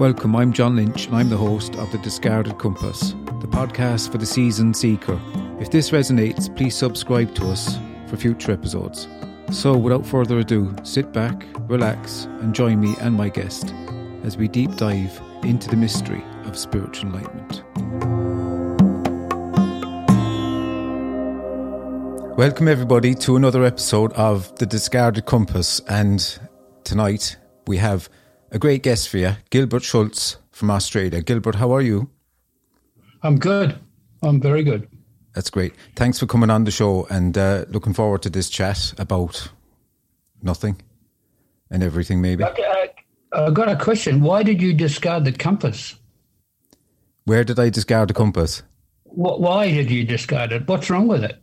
Welcome, I'm John Lynch, and I'm the host of The Discarded Compass, the podcast for the season seeker. If this resonates, please subscribe to us for future episodes. So, without further ado, sit back, relax, and join me and my guest as we deep dive into the mystery of spiritual enlightenment. Welcome, everybody, to another episode of The Discarded Compass. And tonight we have a great guest for you, Gilbert Schultz from Australia. Gilbert, how are you? I'm good. I'm very good. That's great. Thanks for coming on the show and uh, looking forward to this chat about nothing and everything, maybe. Okay, I, I've got a question. Why did you discard the compass? Where did I discard the compass? What, why did you discard it? What's wrong with it?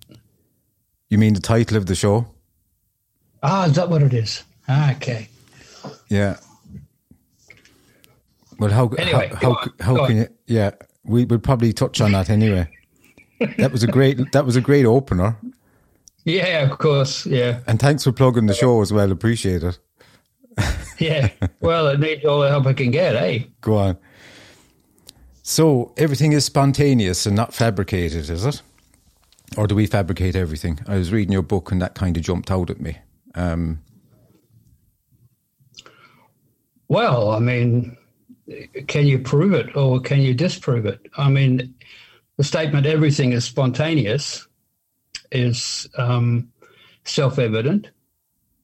You mean the title of the show? Ah, is that what it is? Ah, okay. Yeah. Well, how Anyway, how how, on, how can you? Yeah, we would probably touch on that anyway. that was a great that was a great opener, Yeah, of course. Yeah, and thanks for plugging the show as well. Appreciate it. yeah. well, it needs all the help I can get, eh? Go on. So everything is spontaneous and not fabricated, is it? Or do we fabricate everything? I was reading your book and that kind of jumped out at me. Um, Well, I mean, can you prove it or can you disprove it? I mean, the statement "everything is spontaneous" is um, self-evident.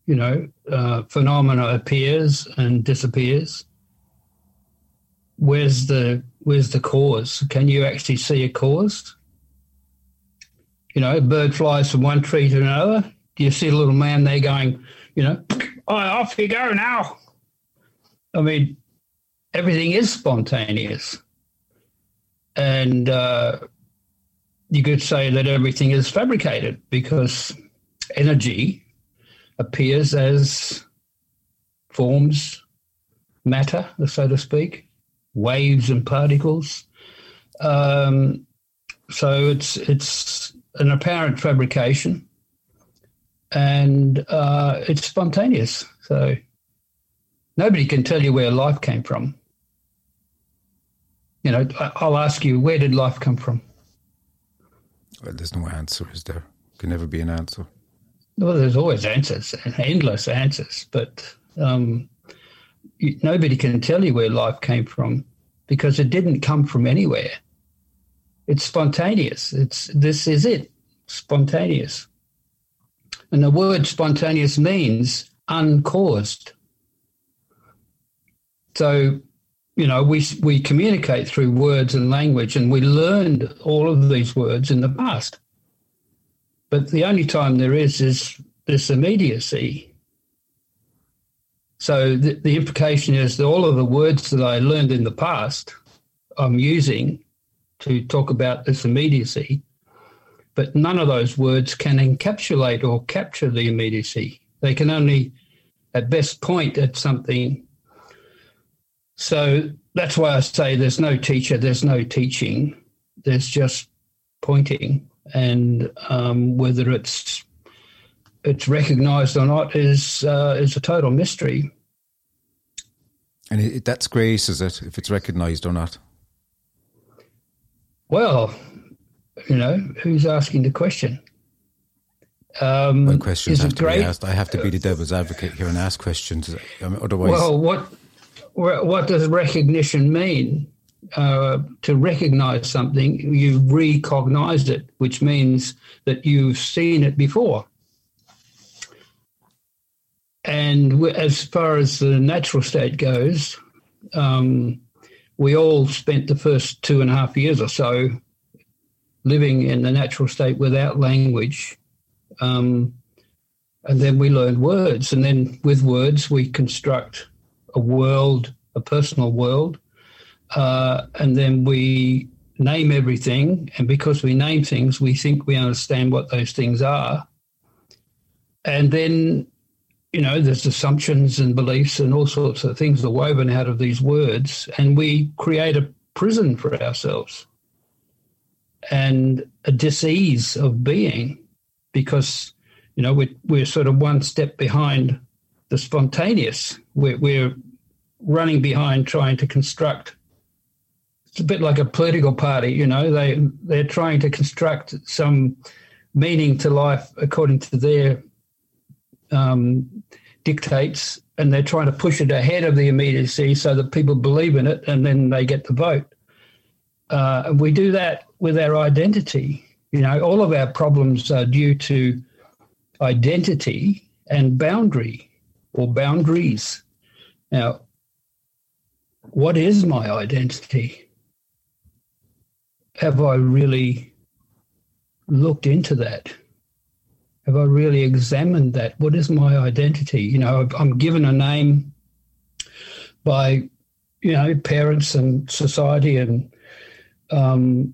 You know, uh, phenomena appears and disappears. Where's the where's the cause? Can you actually see a cause? You know, a bird flies from one tree to another. Do you see a little man there going, you know, oh, off you go now? I mean, everything is spontaneous. And uh, you could say that everything is fabricated because energy appears as forms, matter, so to speak, waves and particles. Um, so it's it's an apparent fabrication, and uh, it's spontaneous. So nobody can tell you where life came from. You know, I'll ask you, where did life come from? well, there's no answer, is there? Can never be an answer. Well, there's always answers, endless answers, but um, you, nobody can tell you where life came from because it didn't come from anywhere. It's spontaneous. It's this is it, spontaneous. And the word spontaneous means uncaused. So, you know, we we communicate through words and language, and we learned all of these words in the past. But the only time there is is this immediacy. So the, the implication is that all of the words that I learned in the past, I'm using to talk about this immediacy, but none of those words can encapsulate or capture the immediacy. They can only, at best, point at something. So that's why I say there's no teacher, there's no teaching, there's just pointing and um, whether it's it's recognised or not is uh, is a total mystery. And it, that's grace, is it? If it's recognised or not. Well, you know, who's asking the question? Um, questions have to great? be asked. I have to be the devil's advocate here and ask questions. I mean, otherwise, Well, what what does recognition mean? Uh, to recognize something, you recognize it, which means that you've seen it before. And as far as the natural state goes, um, we all spent the first two and a half years or so living in the natural state without language. Um, and then we learned words. And then with words, we construct a world, a personal world. Uh, and then we name everything. And because we name things, we think we understand what those things are. And then, you know, there's assumptions and beliefs and all sorts of things are woven out of these words. And we create a prison for ourselves and a disease of being because, you know, we're, we're sort of one step behind the spontaneous. We're, we're running behind trying to construct. It's a bit like a political party, you know. They they're trying to construct some meaning to life according to their um, dictates, and they're trying to push it ahead of the immediacy so that people believe in it, and then they get the vote. Uh, and we do that with our identity. You know, all of our problems are due to identity and boundary or boundaries. Now, what is my identity? Have I really looked into that? Have I really examined that? What is my identity? You know, I'm given a name by, you know, parents and society and um,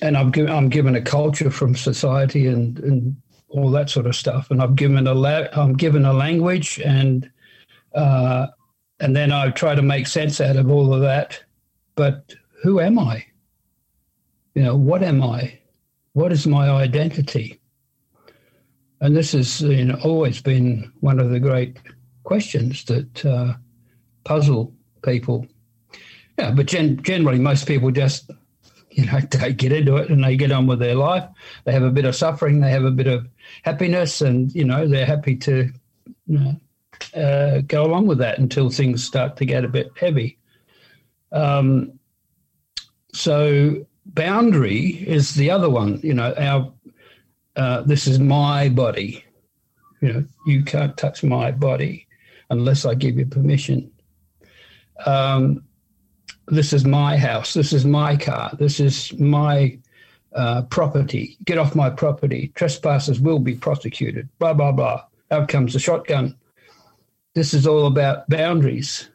and I've given, I'm given a culture from society and, and all that sort of stuff. And I've given a la- I'm given a language and uh, and then I try to make sense out of all of that. But who am I? You know, what am I? What is my identity? And this has you know, always been one of the great questions that uh, puzzle people. Yeah, but gen- generally, most people just you know, they get into it and they get on with their life. They have a bit of suffering, they have a bit of happiness, and you know, they're happy to you know, uh, go along with that until things start to get a bit heavy. Um, so boundary is the other one. You know, our uh, this is my body. You know, you can't touch my body unless I give you permission. Um, this is my house, this is my car, this is my uh, property. Get off my property. Trespassers will be prosecuted. Blah blah blah. Out comes the shotgun. This is all about boundaries,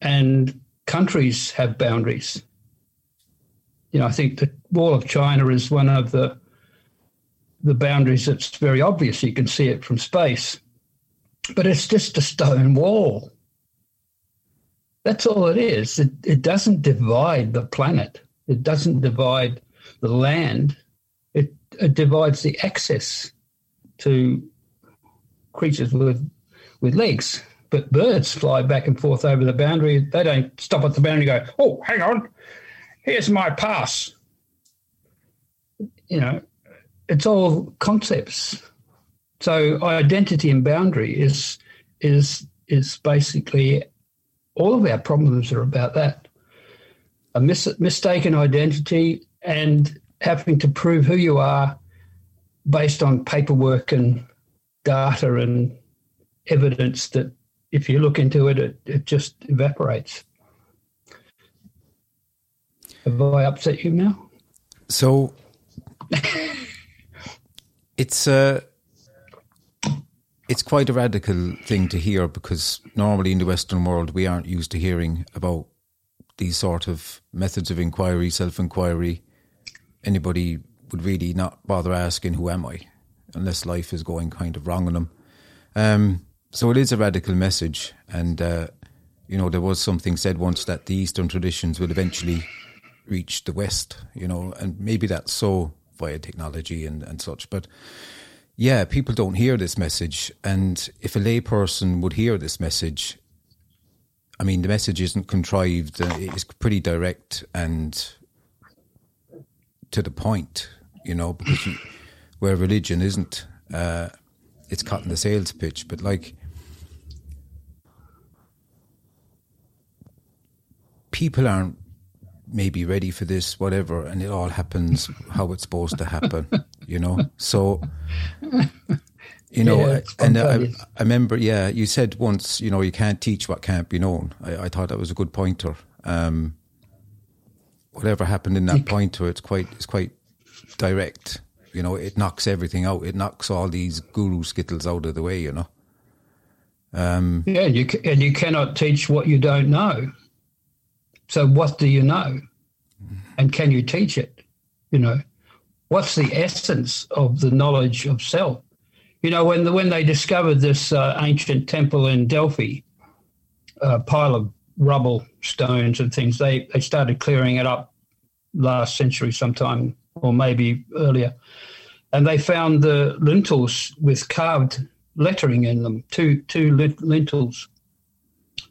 and countries have boundaries. You know, I think the Wall of China is one of the the boundaries that's very obvious. You can see it from space, but it's just a stone wall. That's all it is. It, it doesn't divide the planet. It doesn't divide the land. It, it divides the access to creatures with with legs. But birds fly back and forth over the boundary. They don't stop at the boundary and go, oh, hang on, here's my pass. You know, it's all concepts. So identity and boundary is is is basically all of our problems are about that a mis- mistaken identity and having to prove who you are based on paperwork and data and evidence that if you look into it, it, it just evaporates. Have I upset you now? So it's uh, it's quite a radical thing to hear because normally in the Western world we aren't used to hearing about these sort of methods of inquiry, self inquiry. Anybody would really not bother asking, Who am I? unless life is going kind of wrong on them. Um, so it is a radical message. And, uh, you know, there was something said once that the Eastern traditions will eventually reach the West, you know, and maybe that's so via technology and, and such. But yeah, people don't hear this message. And if a layperson would hear this message, I mean, the message isn't contrived, it's pretty direct and to the point, you know, because you, where religion isn't, uh, it's cutting the sales pitch. But like, people aren't maybe ready for this, whatever, and it all happens how it's supposed to happen, you know? So, you know, yeah, and I, I, remember, yeah, you said once, you know, you can't teach what can't be known. I, I thought that was a good pointer. Um, whatever happened in that point pointer, it's quite, it's quite direct. You know, it knocks everything out. It knocks all these guru skittles out of the way, you know? Um, yeah, and you, and you cannot teach what you don't know. So, what do you know? And can you teach it? You know, what's the essence of the knowledge of self? You know, when the, when they discovered this uh, ancient temple in Delphi, a pile of rubble, stones, and things, they they started clearing it up last century, sometime, or maybe earlier, and they found the lintels with carved lettering in them, two two lintels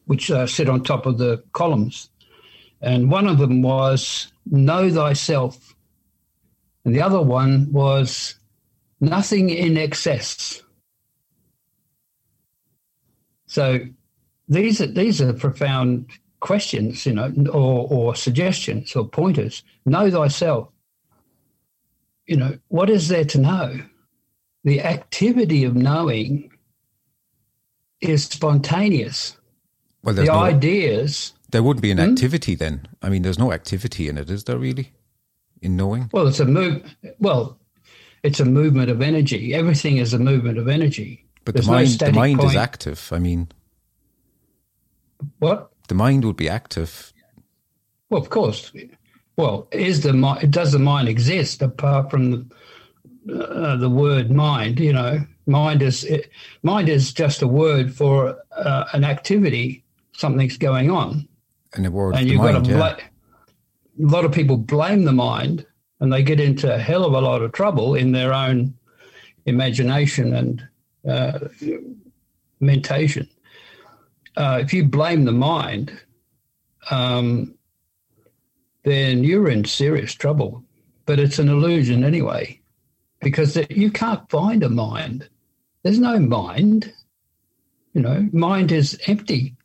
which uh, sit on top of the columns. And one of them was, Know thyself. And the other one was, Nothing in excess. So these are, these are profound questions, you know, or, or suggestions or pointers. Know thyself. You know, what is there to know? The activity of knowing is spontaneous. Well, The there's no, ideas, there wouldn't be an Hmm? activity then. I mean, there's no activity in it, is there really? In knowing? well, it's a move. Well, it's a movement of energy. Everything is a movement of energy. But There's the no mind, the static mind is active. I mean, What? the mind would be active. Well, of course. Well, is the mi- does the mind exist apart from the, uh, the word mind? You know, mind is it, mind is just a word for uh, an activity. Something's going on, And the word and you've got mind, to. yeah. Bla- a lot of people blame the mind, and they get into a hell of a lot of trouble in their own imagination and uh, mentation. Uh, if you blame the mind, um, then you're in serious trouble. But it's an illusion anyway, because you can't find a mind. There's no mind. You know, mind is empty.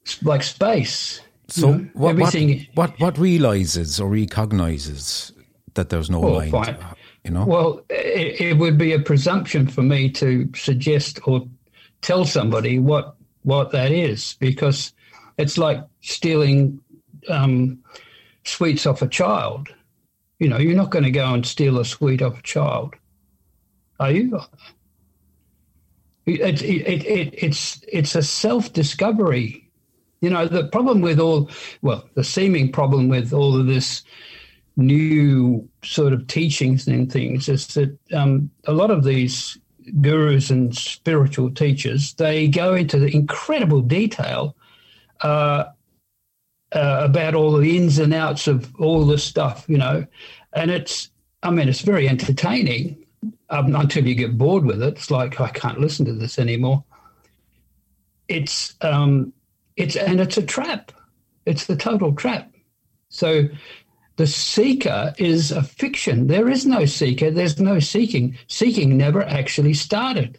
It's like space. So you know, what, what, what what realizes or recognizes that there's no Well, mind? fine. You know, Well, it, it would be a presumption for me to suggest or tell somebody what what that is, because it's like stealing um, sweets off a child. You know, you're not going to go and steal a sweet off a child, are you? It, it, it, it, it's it's a self discovery. You know, the problem with all, well, the seeming problem with all of this new sort of teachings and things is that um, a lot of these gurus and spiritual teachers they go into the incredible detail uh, uh, about all the ins and outs of all this stuff, you know, and it's I mean it's very entertaining um, until you get bored with it. It's like I can't listen to this anymore. It's um, it's and it's a trap. It's the total trap. So the seeker is a fiction. There is no seeker. There's no seeking. Seeking never actually started.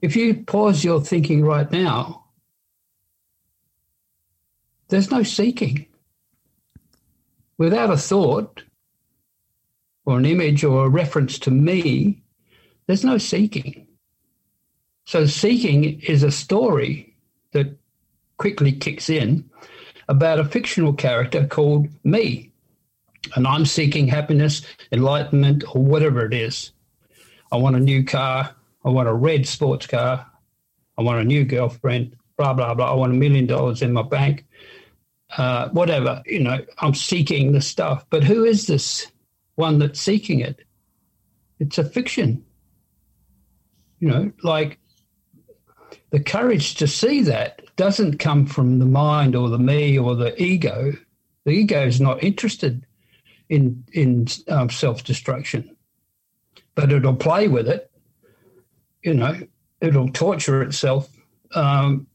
If you pause your thinking right now, there's no seeking. Without a thought or an image or a reference to me, there's no seeking. So seeking is a story that quickly kicks in about a fictional character called me. And I'm seeking happiness, enlightenment, or whatever it is. I want a new car. I want a red sports car. I want a new girlfriend, blah, blah, blah. I want a million dollars in my bank. Uh, whatever, you know, I'm seeking the stuff. But who is this one that's seeking it? It's a fiction. You know, like the courage to see that doesn't come from the mind or the me or the ego. The ego is not interested in in um, self destruction, but it'll play with it. You know, it'll torture itself um,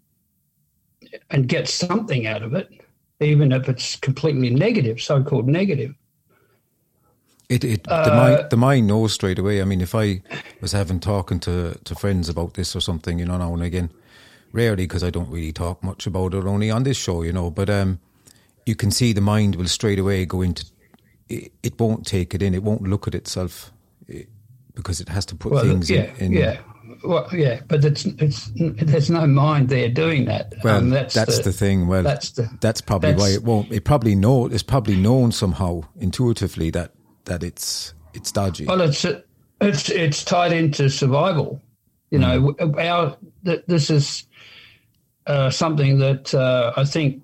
and get something out of it, even if it's completely negative, so called negative. It, it the Uh, mind the mind knows straight away. I mean, if I was having talking to to friends about this or something, you know, now and again, rarely because I don't really talk much about it, only on this show, you know. But um, you can see the mind will straight away go into. It, it won't take it in. It won't look at itself eh, because it has to put Well, things yeah, in. in yeah. Well, yeah, but it's it's there's no mind there doing that. Well, Um, that's, the, thing. Well, that's the, that's, the- probably why it won't. It probably know. It's probably known somehow intuitively that that it's it's dodgy. Well, it's it's it's tied into survival. You know, our th- this is uh, something that uh, I think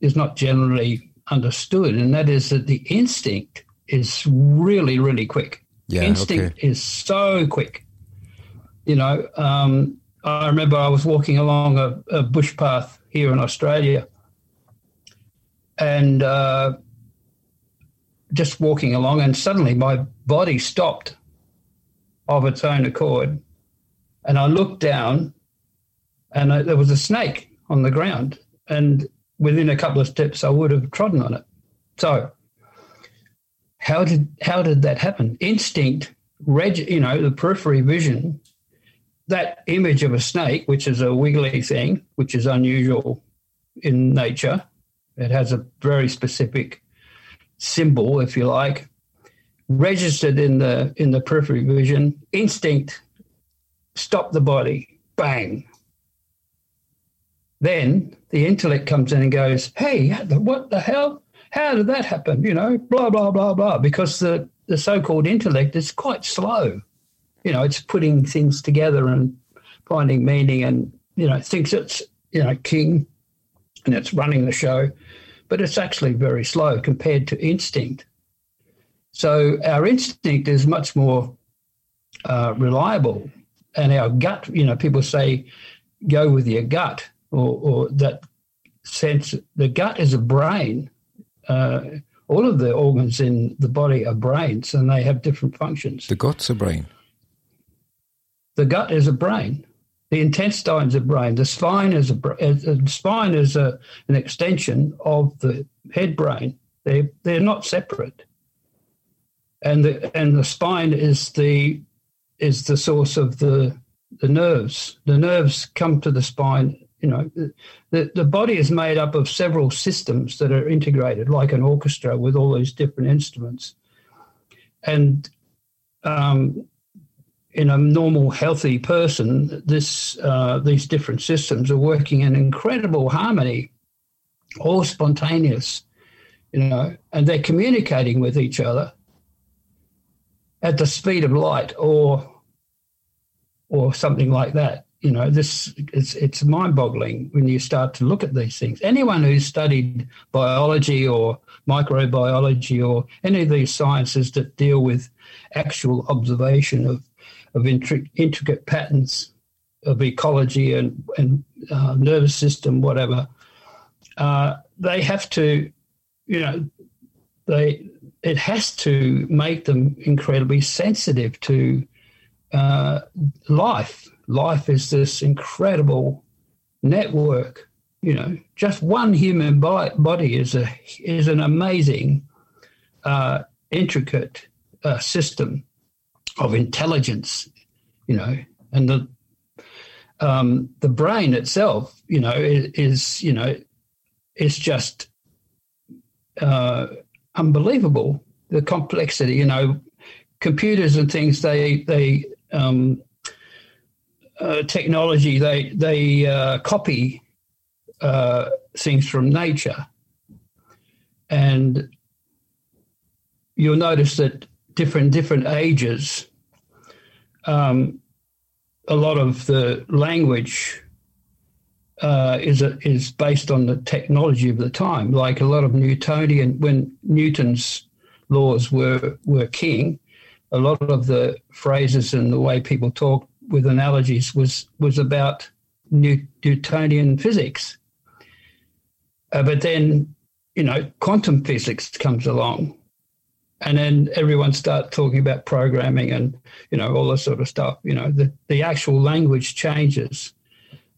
is not generally understood, and that is that the instinct is really, really quick. Yeah, instinct okay. is so quick. You know, um, I remember I was walking along a, a bush path here in Australia, and uh, just walking along, and suddenly my body stopped of its own accord. And I looked down, and uh, there was a snake on the ground, and within a couple of steps, I would have trodden on it. So, how did how did that happen? Instinct, reg, you know, the periphery vision, that image of a snake, which is a wiggly thing, which is unusual in nature. It has a very specific symbol, if you like, registered in the in the periphery vision. Instinct, stop the body, bang. Then the intellect comes in and goes, "Hey, what the hell? How did that happen?" You know, blah blah blah blah. Because the the so-called intellect is quite slow. You know, it's putting things together and finding meaning, and you know, thinks it's you know king, and it's running the show, but it's actually very slow compared to instinct. So our instinct is much more uh, reliable, and our gut. You know, people say go with your gut, or, or that sense. The gut is a brain. Uh, all of the organs in the body are brains, and they have different functions. The gut's a brain. The gut is a brain. The intestine's a brain. The spine is a the spine is a, an extension of the head brain. They they're not separate and the and the spine is the is the source of the the nerves. The nerves come to the spine. You know, the the body is made up of several systems that are integrated, like an orchestra with all these different instruments. And um, in a normal, healthy person, this uh, these different systems are working in incredible harmony, all spontaneous. You know, and they're communicating with each other at the speed of light or or something like that. You know, this it's it's mind-boggling when you start to look at these things. Anyone who's studied biology or microbiology or any of these sciences that deal with actual observation of of intricate patterns of ecology and and uh, nervous system, whatever, uh, they have to, you know, they it has to make them incredibly sensitive to uh, life. Life is this incredible network. You know, just one human body is a is an amazing, uh, intricate uh, system of intelligence. You know, and the um, the brain itself, you know, is, is you know, is just uh, unbelievable. The complexity, you know, computers and things. They they um, uh, technology. They they uh, copy uh, things from nature, and you'll notice that different different ages. Um, a lot of the language uh, is a, is based on the technology of the time. Like a lot of Newtonian, when Newton's laws were were king, a lot of the phrases and the way people talk with analogies was was about Newtonian physics. Uh, but then, you know, quantum physics comes along, and then everyone starts talking about programming and you know all this sort of stuff. You know, the the actual language changes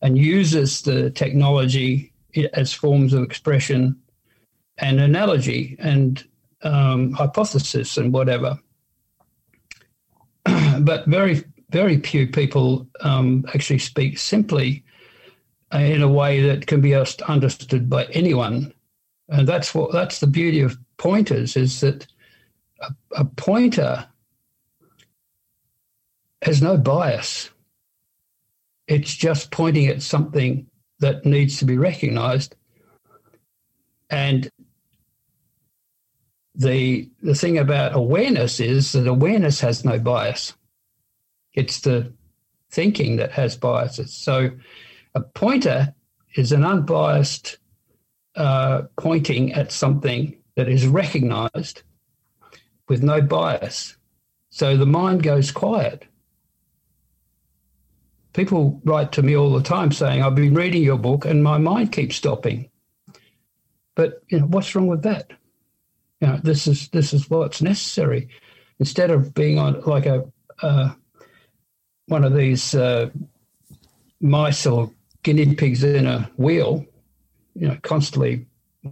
and uses the technology as forms of expression and analogy and um, hypothesis and whatever. but very, very few people um, actually speak simply in a way that can be understood by anyone. And that's what that's the beauty of pointers is that a, a pointer has no bias. It's just pointing at something that needs to be recognized. And the the thing about awareness is that awareness has no bias. It's the thinking that has biases. So a pointer is an unbiased uh, pointing at something that is recognized with no bias. So the mind goes quiet people write to me all the time saying, I've been reading your book and my mind keeps stopping. But you know, what's wrong with that? You know, this is this is what's necessary. Instead of being on like a uh, one of these uh, mice or guinea pigs in a wheel, you know, constantly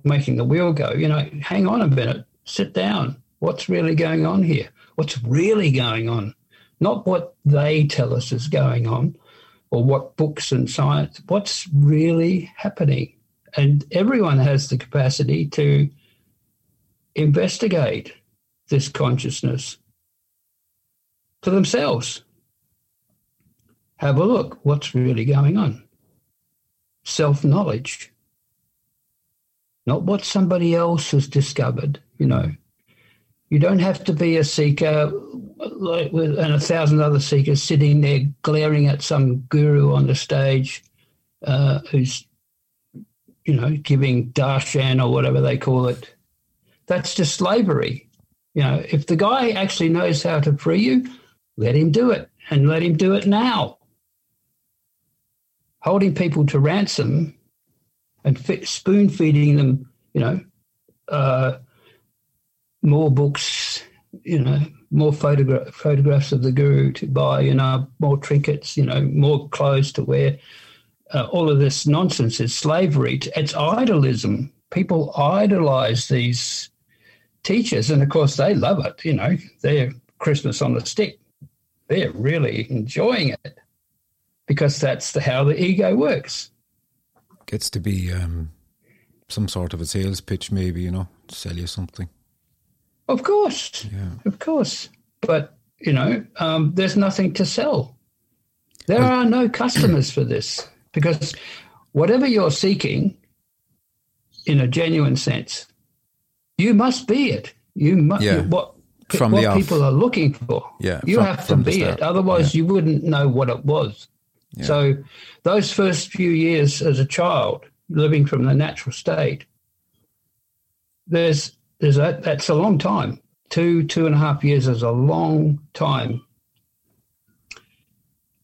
making the wheel go. You know, hang on a minute, sit down. What's really going on here? What's really going on? Not what they tell us is going on or what books and science, what's really happening. And everyone has the capacity to investigate this consciousness for themselves. Have a look, what's really going on? Self knowledge, not what somebody else has discovered, you know. You don't have to be a seeker like with, and a thousand other seekers sitting there glaring at some guru on the stage uh, who's, you know, giving darshan or whatever they call it. That's just slavery. You know, if the guy actually knows how to free you, let him do it and let him do it now. Holding people to ransom and spoon feeding them, you know, uh, more books, you know, more photogra- photographs of the guru to buy, you know, more trinkets, you know, more clothes to wear. Uh, all of this nonsense is slavery. It's idolism. People idolize these teachers, and of course, they love it. You know, they're Christmas on the stick. They're really enjoying it because that's the, how the ego works. Gets to be um, some sort of a sales pitch, maybe, you know, to sell you something. Of course, yeah. of course. But you know, um, there's nothing to sell. There are no customers for this because whatever you're seeking, in a genuine sense, you must be it. You must yeah. what from what people are looking for. Yeah, you from, have to be it. Otherwise, yeah. you wouldn't know what it was. Yeah. So, those first few years as a child, living from the natural state, there's there's a, that's a long time. Two, two and a half years is a long time.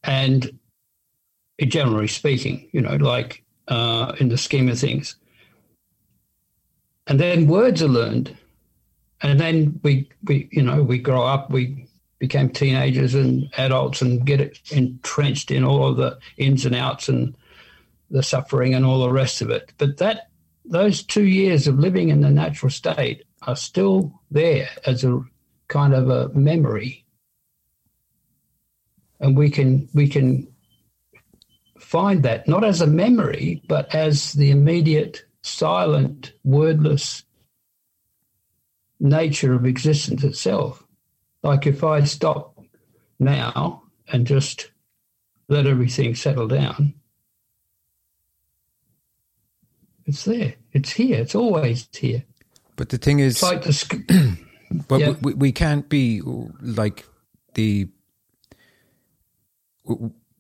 And generally speaking, you know, like uh, in the scheme of things. And then words are learned. And then we, we, you know, we grow up, we became teenagers and adults and get it entrenched in all of the ins and outs and the suffering and all the rest of it. But that those two years of living in the natural state are still there as a kind of a memory. And we can we can find that not as a memory, but as the immediate, silent, wordless nature of existence itself. Like if I stop now and just let everything settle down, it's there. It's here. It's always here. But the thing is, like sc- but yeah. we, we can't be like the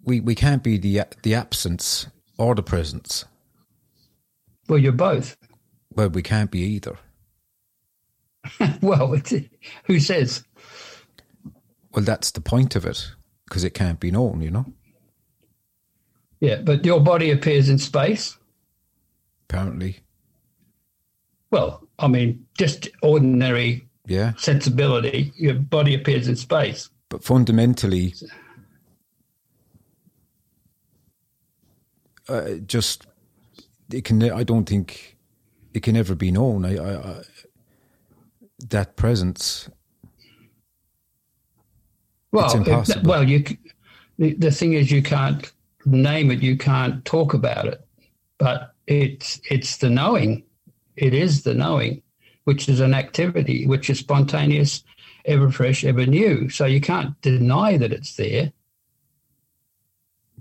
we we can't be the the absence or the presence. Well, you're both. Well, we can't be either. well, who says? Well, that's the point of it, because it can't be known, you know. Yeah, but your body appears in space. Apparently. Well, I mean, just ordinary yeah. sensibility. Your body appears in space. But fundamentally, uh, just it can. I don't think it can ever be known. I, I, I that presence. Well, it's impossible. well, you. The, the thing is, you can't name it. You can't talk about it, but it's it's the knowing it is the knowing, which is an activity, which is spontaneous, ever fresh, ever new. So you can't deny that it's there.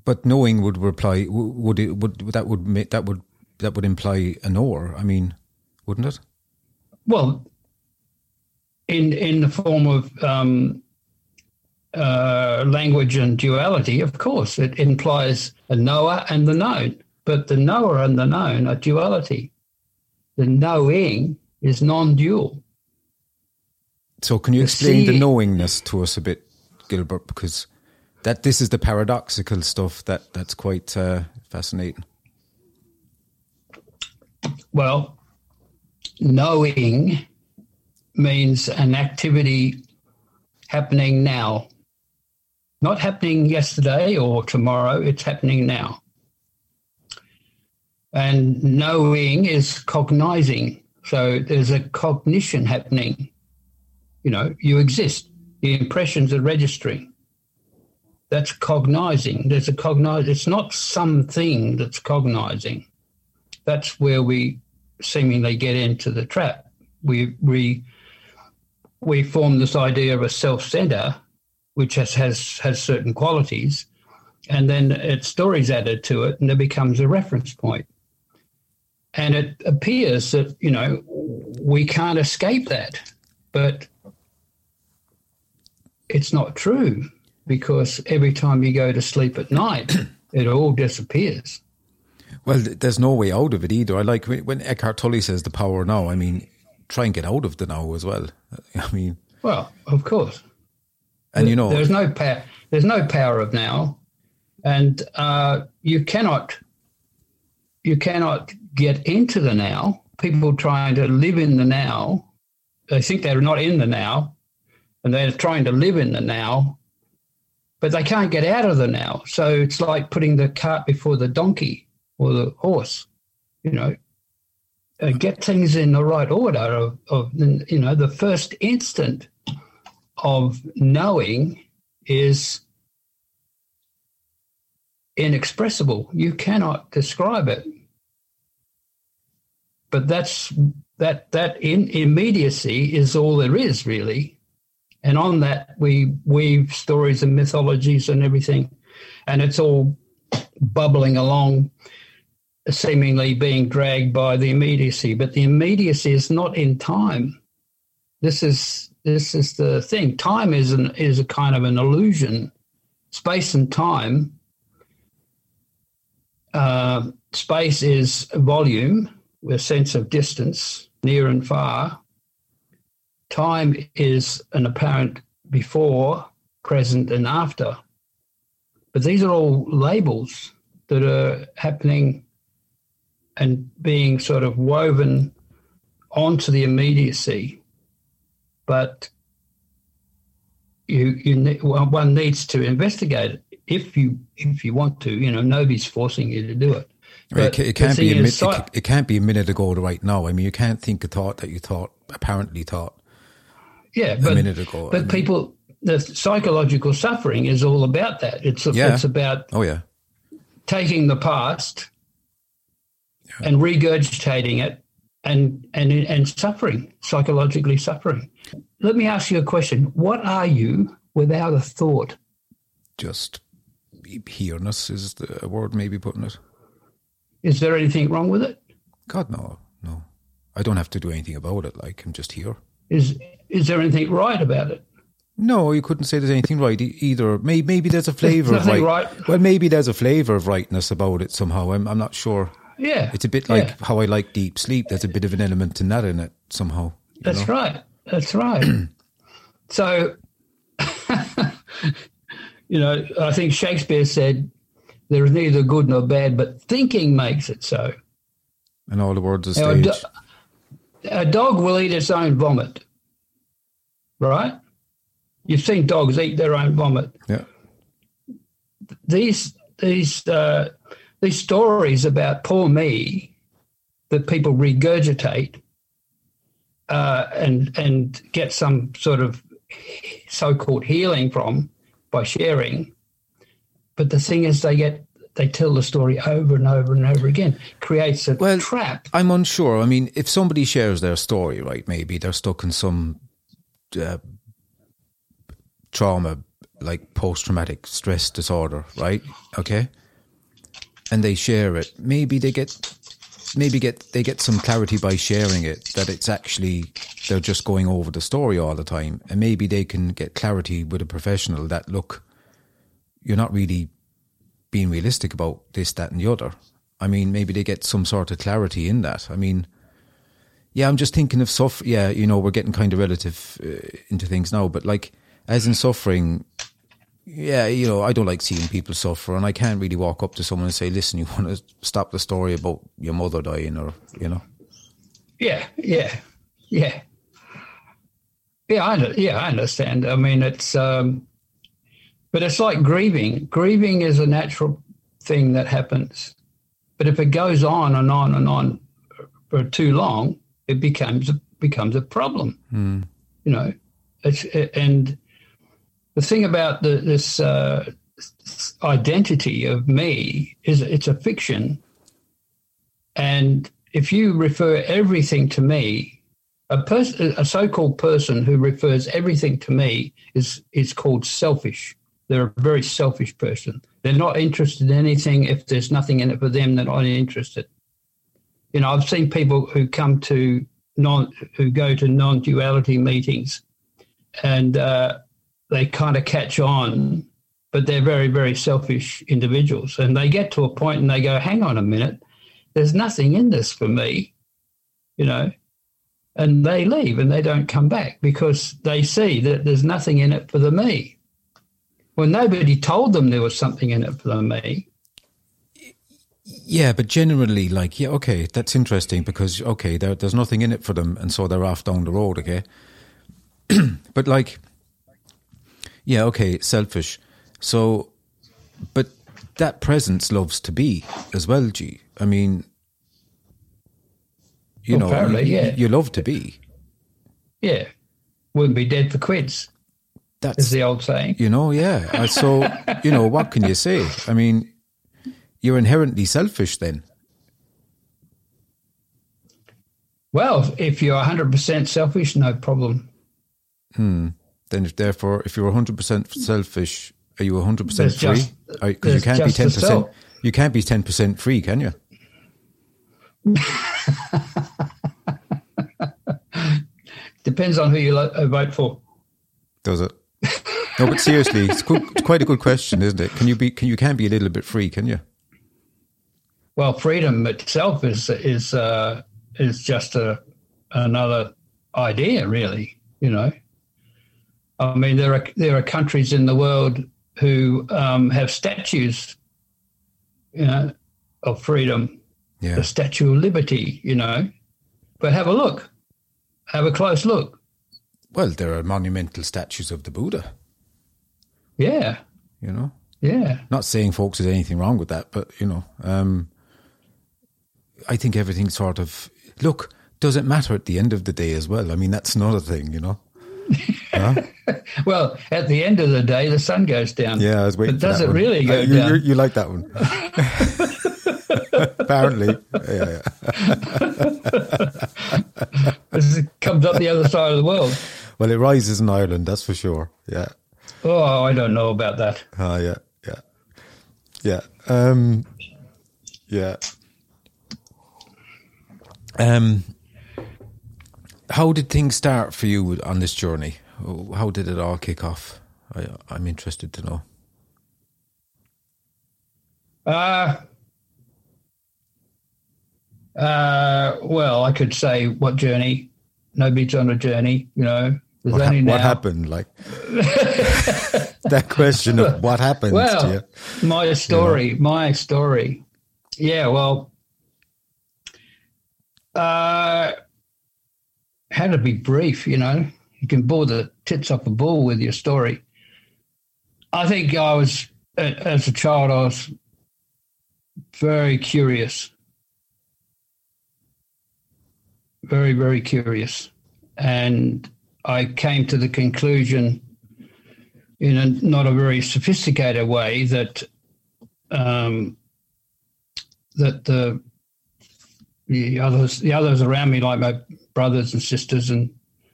But knowing would reply would it would that would make that would that would imply an or. I mean, wouldn't it? Well, in in the form of um, uh, language and duality, of course, it implies a knower and the known. But the knower and the known are duality the knowing is non-dual. So, can you the explain see, the knowingness to us a bit, Gilbert? Because that this is the paradoxical stuff that that's quite uh, fascinating. Well, knowing means an activity happening now, not happening yesterday or tomorrow. It's happening now. And knowing is cognizing. So there's a cognition happening. You know, you exist. The impressions are registering. That's cognizing. There's a cognize. It's not something that's cognizing. That's where we seemingly get into the trap. We we we form this idea of a self center, which has, has has certain qualities, and then its stories added to it, and it becomes a reference point. And it appears that you know we can't escape that, but it's not true because every time you go to sleep at night, it all disappears. Well, there's no way out of it either. I like when Eckhart Tolle says the power now. I mean, try and get out of the now as well. I mean, well, of course. And you know, there's no power. There's no power of now, and uh, you cannot. You cannot get into the now. People trying to live in the now, they think they're not in the now, and they're trying to live in the now, but they can't get out of the now. So it's like putting the cart before the donkey or the horse. You know, uh, get things in the right order of, of, you know, the first instant of knowing is inexpressible. You cannot describe it. But that's that that in immediacy is all there is really. And on that we weave stories and mythologies and everything. And it's all bubbling along seemingly being dragged by the immediacy, but the immediacy is not in time. This is this is the thing. Time is an is a kind of an illusion. Space and time. Uh, space is volume, with a sense of distance, near and far. Time is an apparent before, present, and after. But these are all labels that are happening and being sort of woven onto the immediacy. But you, you one needs to investigate it if you if you want to. You know, nobody's forcing you to do it. It, can't be a minute, it, it, can't be a minute ago to right now. I mean, you can't think a thought that you thought apparently thought. Yeah, but, a minute ago. But I mean. people, the psychological suffering is all about that. It's yeah. it's about oh yeah, taking the past and regurgitating it and, and, and suffering, psychologically suffering. Let me ask you a question. What are you without a thought? Just here-ness is the word maybe putting it. Is there anything wrong with it? God, no, no. I don't have to do anything about it. Like, I'm just here. Is, is there anything right about it? No, you couldn't say there's anything right either. Maybe, maybe there's a flavour of right. right. Well, maybe there's a flavour of rightness about it somehow. I'm, I'm not sure. Yeah. It's a bit like yeah. how I like deep sleep. There's a bit of an element in that in it somehow. That's know? right. That's right. so, you know, I think Shakespeare said there is neither good nor bad, but thinking makes it so. And all the words are stage. A, do- a dog will eat its own vomit, right? You've seen dogs eat their own vomit. Yeah. These these uh, these stories about poor me that people regurgitate uh, and and get some sort of so-called healing from by sharing. But the thing is, they get they tell the story over and over and over again. Creates a well, trap. I'm unsure. I mean, if somebody shares their story, right? Maybe they're stuck in some uh, trauma, like post-traumatic stress disorder, right? Okay and they share it, maybe they get maybe get they get some clarity by sharing it that it's actually they're just going over the story all the time. And maybe they can get clarity with a professional that look you're not really being realistic about this that and the other. I mean maybe they get some sort of clarity in that. I mean yeah i'm just thinking of suffering yeah you know we're getting kind of relative uh, into things now but like as in suffering yeah, you know, I don't like seeing people suffer, and I can't really walk up to someone and say, "Listen, you want to stop the story about your mother dying," or you know. Yeah, yeah, yeah, yeah. I yeah, I understand. I mean, it's um, but it's like grieving. Grieving is a natural thing that happens, But if it goes on and on and on for too long, it becomes becomes a problem. Mm. You know, it's, and the thing about the, this uh, identity of me is it's a fiction, and if you refer everything to me, a person, a so-called person who refers everything to me is is called selfish. They're a very selfish person. They're not interested in anything. If there's nothing in it for them, they're not interested. You know, I've seen people who come to non, who go to non-duality meetings, and uh, they kind of catch on, but they're very, very selfish individuals. And they get to a point and they go, "Hang on a minute, there's nothing in this for me," you know, and they leave and they don't come back because they see that there's nothing in it for the me. Well, nobody told them there was something in it for the me. Yeah, but generally, like, yeah, okay, that's interesting because, okay, there, there's nothing in it for them, and so they're off down the road, okay? but, like, yeah, okay, selfish. So, but that presence loves to be as well, G. I mean, you well, know, yeah. you love to be. Yeah. Wouldn't be dead for quids, That's is the old saying. You know, yeah. Uh, So, you know, what can you say? I mean, you're inherently selfish then. Well, if you're 100% selfish, no problem. Hmm. Then, if therefore, if you're 100% selfish, are you 100% There's free? Because you can't be 10%. You can't be 10% free, can you? Depends on who you uh, vote for. Does it? No, but seriously, it's, quite a good question, isn't it? Can you be? Can you can't be a little bit free, can you? Well, freedom itself is is uh, is just a another idea, really. You know, I mean, there are there are countries in the world who um, have statues, you know, of freedom, Yeah. the Statue of Liberty. You know, but have a look, have a close look. Well, there are monumental statues of the Buddha. Yeah, You know, yeah. not saying folks there's anything wrong with that, but you know, um, I think everything sort of look. Does it matter at the end of the day as well? I mean, that's another thing, you know. Huh? Well, at the end of the day, the sun goes down. Yeah, I was waiting. But for does that it one. really go Uh, you, down? you- you like that one? Apparently, yeah, yeah. It comes up the other side of the world. Well, it rises in Ireland, that's for sure. Yeah. Oh, I don't know about that. Ah, yeah, yeah, yeah, um, yeah. Um, how did things start for you on this journey? How did it all kick off? I, I'm interested to know. Uh, uh, well, I could say what journey? Nobody's on a journey, you know. What, now. what happened? Like that question of what happened to Well, you? my story, my story. Yeah, well, uh, had to be brief, you know. You can bore the tits off a bull with your story. I think I was, as a child, I was very curious. Very, very curious. And I came to the conclusion in a not a very sophisticated way that um, that the the others the others around me, like my brothers and sisters and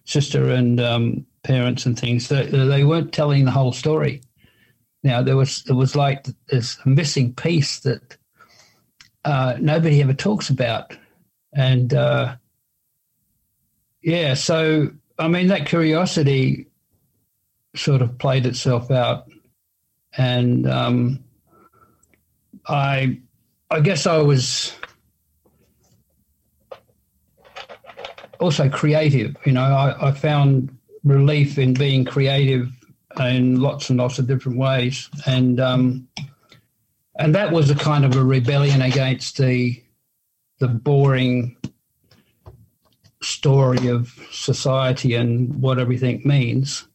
sister and um, parents and things, they, they weren't telling the whole story. Now there was there was like this missing piece that uh, nobody ever talks about, and uh, yeah, so I mean that curiosity sort of played itself out, and um, I I guess I was also creative. You know, I, I found relief in being creative in lots and lots of different ways, and um, and that was a kind of a rebellion against the the boring story of society and what everything means.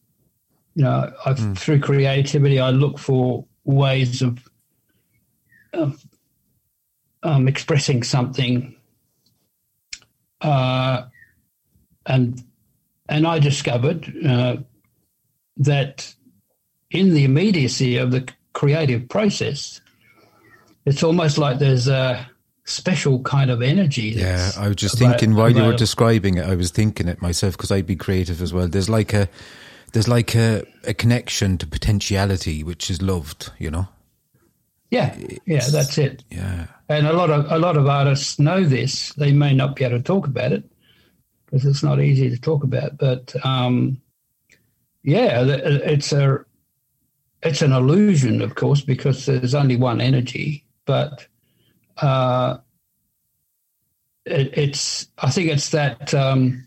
You know, I, through creativity, I look for ways of, of um, expressing something, uh, and and I discovered uh, that in the immediacy of the creative process, it's almost like there's a special kind of energy. Yeah, I was just about, thinking while you were describing it, I was thinking it myself because I'd be creative as well. There's like a there's like a, a connection to potentiality which is loved, you know. Yeah, yeah, that's it. Yeah, and a lot of a lot of artists know this. They may not be able to talk about it because it's not easy to talk about. But um, yeah, it's a it's an illusion, of course, because there's only one energy. But uh, it, it's I think it's that um,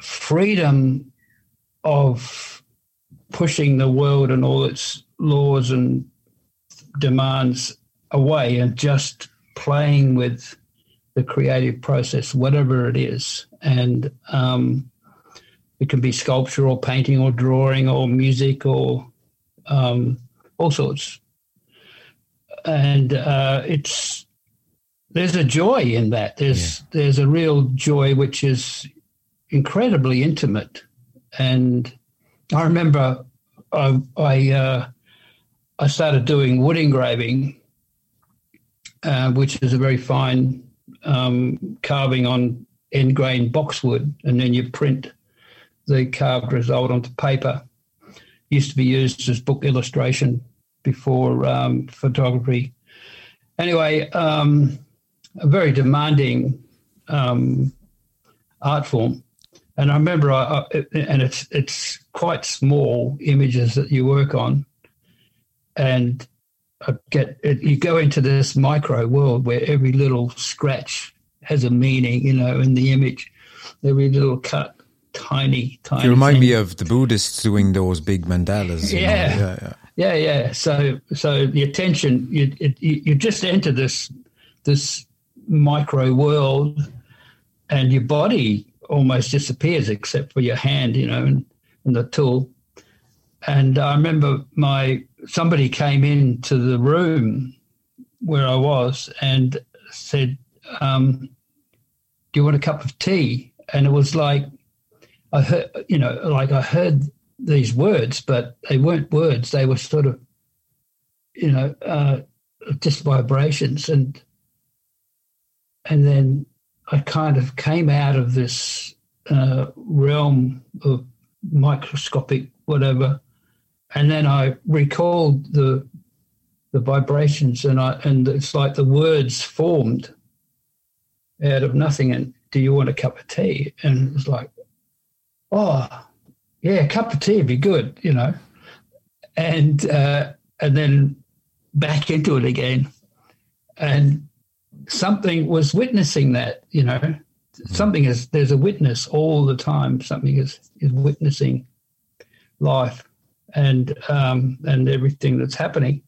freedom of pushing the world and all its laws and demands away and just playing with the creative process, whatever it is. And um, it can be sculpture or painting or drawing or music or um, all sorts. And uh, it's there's a joy in that. There's yeah. there's a real joy which is incredibly intimate. And I remember I I, uh, I started doing wood engraving, uh, which is a very fine um, carving on end grain boxwood, and then you print the carved result onto paper. Used to be used as book illustration before um, photography. Anyway, um, a very demanding um, art form. And I remember, I, I, and it's it's quite small images that you work on, and Uh, get you go into this micro world where every little scratch has a meaning, you know, in the image, every little cut, tiny, tiny. You remind thing. me of the Buddhists doing those big mandalas. Yeah. yeah, yeah, yeah, yeah. So, so the attention, you, it, you just enter this this micro world, and your body almost disappears except for your hand, you know, and, and the tool. And I remember my somebody came into the room where I was and said, um, "Do you want a cup of tea?" And it was like I heard, you know, like I heard these words, but they weren't words; they were sort of, you know, uh, just vibrations, and and then I kind of came out of this uh, realm of microscopic whatever and then I recalled the the vibrations, and I and it's like the words formed out of nothing. And do you want a cup of tea? And it was like, oh, yeah, a cup of tea would be good, you know. And uh, and then back into it again, and something was witnessing that, you know. Mm-hmm. Something is there's a witness all the time. Something is is witnessing life and um, and everything that's happening.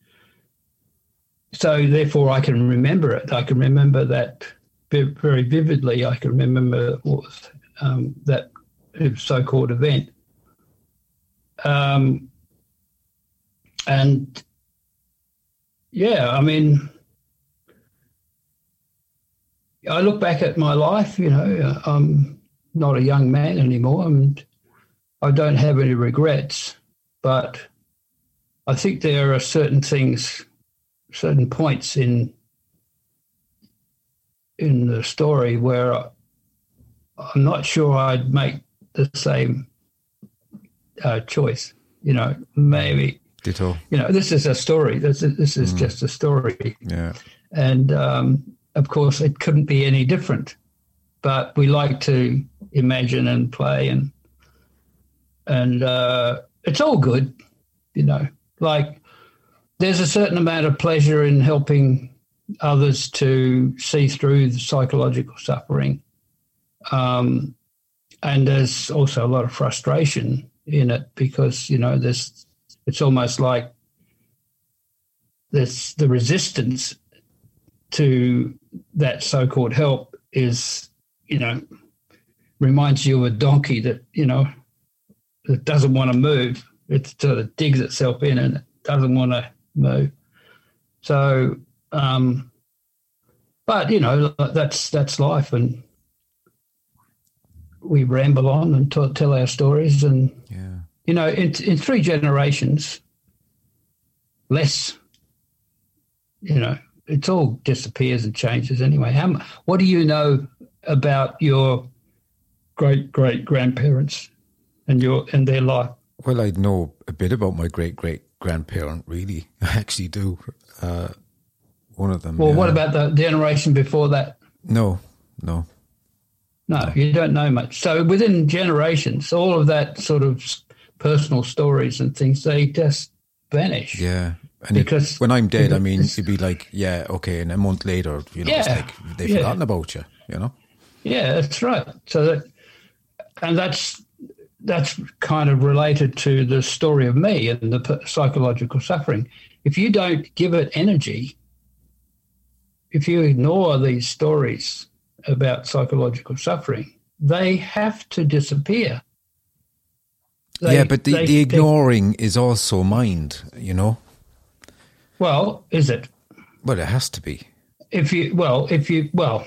So therefore, I can remember it. I can remember that very vividly. I can remember um, that so-called event. Um, and yeah, I mean, I look back at my life. You know, I'm not a young man anymore, and I don't have any regrets. But I think there are certain things, certain points in in the story where I'm not sure I'd make the same uh, choice. You know, maybe. Ditto. You know, this is a story. This is, this is mm. just a story. Yeah. And um, of course, it couldn't be any different. But we like to imagine and play and and uh, it's all good, you know. Like there's a certain amount of pleasure in helping others to see through the psychological suffering. Um, and there's also a lot of frustration in it because, you know, there's it's almost like there's the resistance to that so-called help is, you know, reminds you of a donkey that, you know, it doesn't want to move. It sort of digs itself in and it doesn't want to move. So, um, but you know that's that's life, and we ramble on and t- tell our stories, and Yeah. you know, in in three generations, less, you know, it all disappears and changes anyway. How, what do you know about your great great grandparents and your in their life? Well, I know a bit about my great great grandparent. Really, I actually do. Uh, one of them. Well, yeah. what about the generation before that? No, no. No, you don't know much. So within generations, all of that sort of personal stories and things they just vanish. Yeah. And it- Because- when I'm dead, I mean, it's- you'd be like, yeah, okay. And a month later, you know, it's Yeah, like they've yeah. forgotten about you. You know. Yeah, that's right. So that, and that's that's kind of related to the story of me and the psychological suffering. If you don't give it energy, if you ignore these stories about psychological suffering, they have to disappear. They- yeah, but the, they- the they- ignoring is also mind. You know. well, is it? Well, it has to be. if you well if you well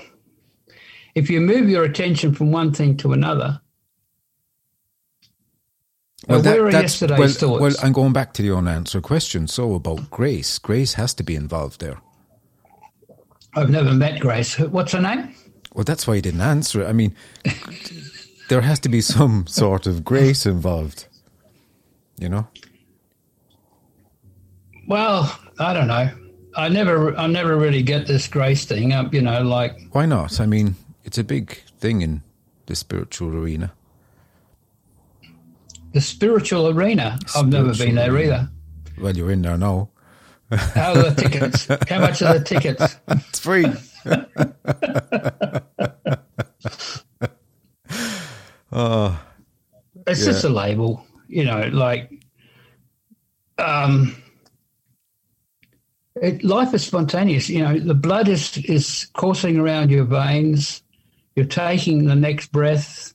if you move your attention from one thing to another well, are yesterday's well, thoughts well, I'm going back to the unanswered question. So about grace, grace has to be involved there. i've never met grace what's her name Well, that's why you didn't answer it. I mean, there has to be some sort of grace involved. You know? well i don't know i never i never really get this grace thing up you know like Why not? I mean, it's a big thing in the spiritual arena. The spiritual arena i've never been there either. Well, you're in there now. how are the tickets? How much are the tickets? It's free. oh, it's just a label you know like um it, life is spontaneous you know the blood is is coursing around your veins. You're taking the next breath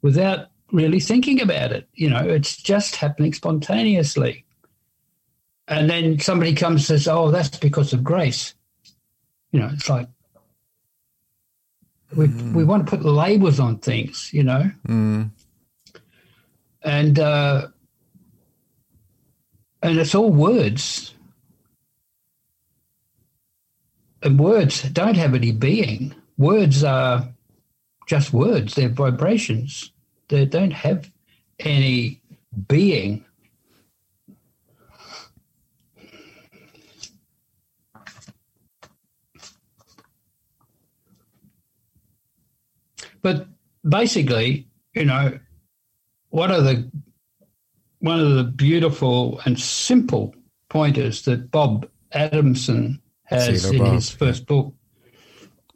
without really thinking about it you know it's just happening spontaneously and then somebody comes and says oh that's because of grace you know it's like we, we want to put labels on things you know mm, and uh, and it's all words. And words don't have any being. Words are just words. They're vibrations. They don't have any being. But basically, you know, one of the one of the beautiful and simple pointers that Bob Adamson has in Bob, his first book.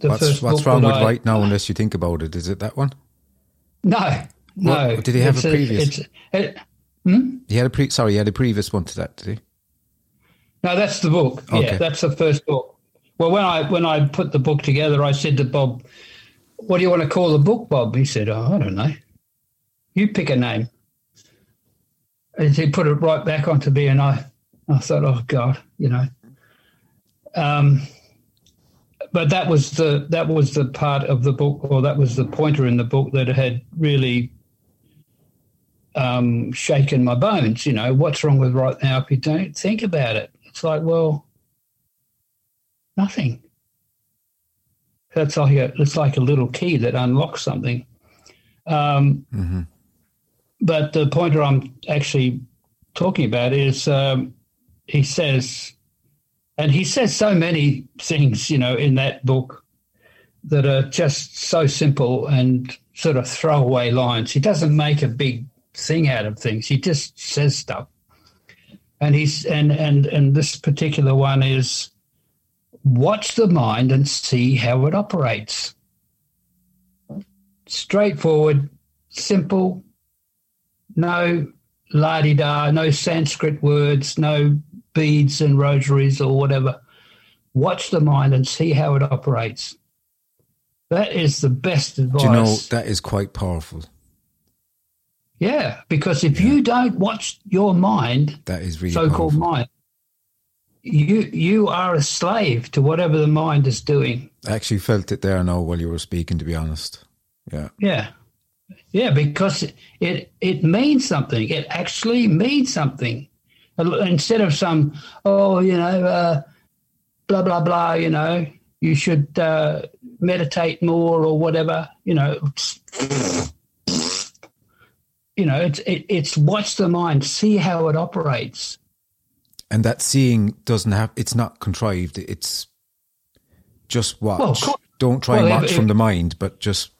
The what's what's wrong with I- right now unless you think about it? Is it that one? No, no. What- did he have a previous? it's- it- hmm? He had a pre. Sorry, he had a previous one to that, did he? No, that's the book. Yeah, that's the first book. Well, when I when I put the book together, I said to Bob, "What do you want to call the book, Bob?" He said, "Oh, I don't know. You pick a name." And he put it right back onto me, and I, I thought, "Oh God, you know." Um, but that was the that was the part of the book, or that was the pointer in the book that had really um, shaken my bones. You know, what's wrong with right now if you don't think about it? It's like, well, nothing. That's like a, it's like a little key that unlocks something. Um, hmm but the pointer I'm actually talking about is um, he says, and he says so many things, you know, in that book that are just so simple and sort of throwaway lines. He doesn't make a big thing out of things. He just says stuff. And he's and and and this particular one is watch the mind and see how it operates. Straightforward, simple, no la di da, no Sanskrit words, no beads and rosaries or whatever. Watch the mind and see how it operates. That is the best advice. Do you know that is quite powerful? Yeah, because if you don't watch your mind, That is really so-called powerful. mind, you you are a slave to whatever the mind is doing. I actually felt it there now while you were speaking. To be honest, yeah, Yeah, yeah, because it it means something. It actually means something. Instead of some oh you know uh, blah blah blah you know you should uh, meditate more or whatever you know. You know, it's it, it's watch the mind, see how it operates. and that seeing doesn't have. It's not contrived. It's just watch. Well, Don't try and well, if- watch if- from the mind, but just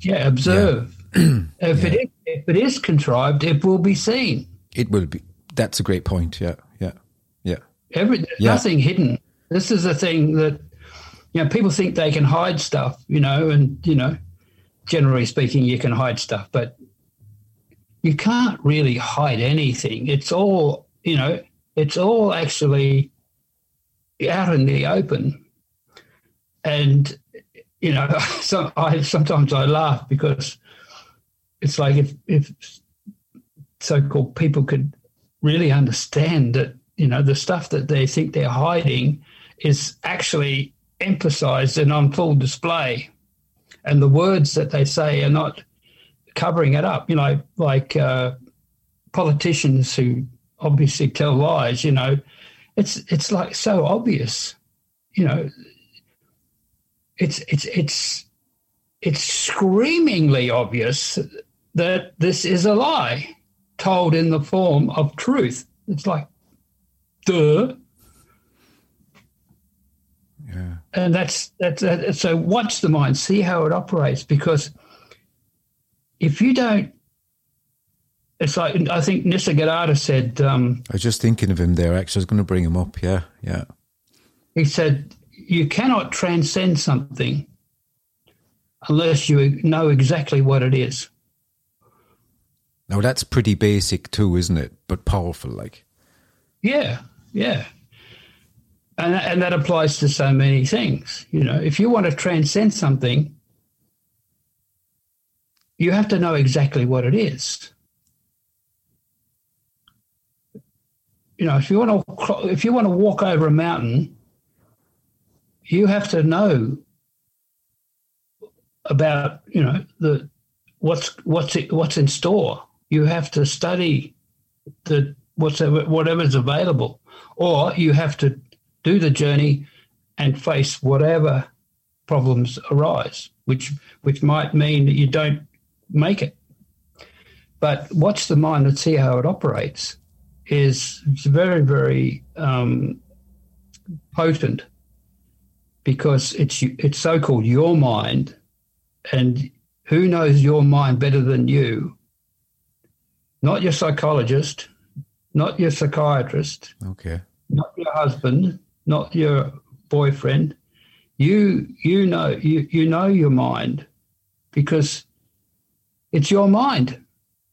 Yeah, observe. if it is, if it is contrived, it will be seen. it will be. That's a great point. Yeah, yeah, yeah. Every Yeah. nothing hidden. This is a thing that you know people think they can hide stuff, you know, and you know, generally speaking, you can hide stuff, but you can't really hide anything. It's all you know. It's all actually out in the open, and you know, so I sometimes I laugh because it's like if if so-called people could really understand that you know the stuff that they think they're hiding is actually emphasized and on full display and the words that they say are not covering it up you know like uh, politicians who obviously tell lies you know it's it's like so obvious you know it's it's it's it's screamingly obvious that this is a lie told in the form of truth. It's like, duh. Yeah. And that's that's that, so. Watch the mind, see how it operates, because if you don't, it's like I think Nisargadatta said. Um, I was just thinking of him there. Actually, I was going to bring him up. Yeah, yeah. he said you cannot transcend something unless you know exactly what it is. Now that's pretty basic too, isn't it? But powerful, like. Yeah, yeah. And, and that applies to so many things. You know, if you want to transcend something, you have to know exactly what it is. You know, if you want to if you want to walk over a mountain, you have to know about you know the what's what's it, what's in store. You have to study the whatever whatever's available, or you have to do the journey and face whatever problems arise, which which might mean that you don't make it. But watch the mind and see how it operates is very very um, potent because it's it's so called your mind, and who knows your mind better than you? Not your psychologist, not your psychiatrist, Okay. not your husband, not your boyfriend. You you know you you know your mind because it's your mind.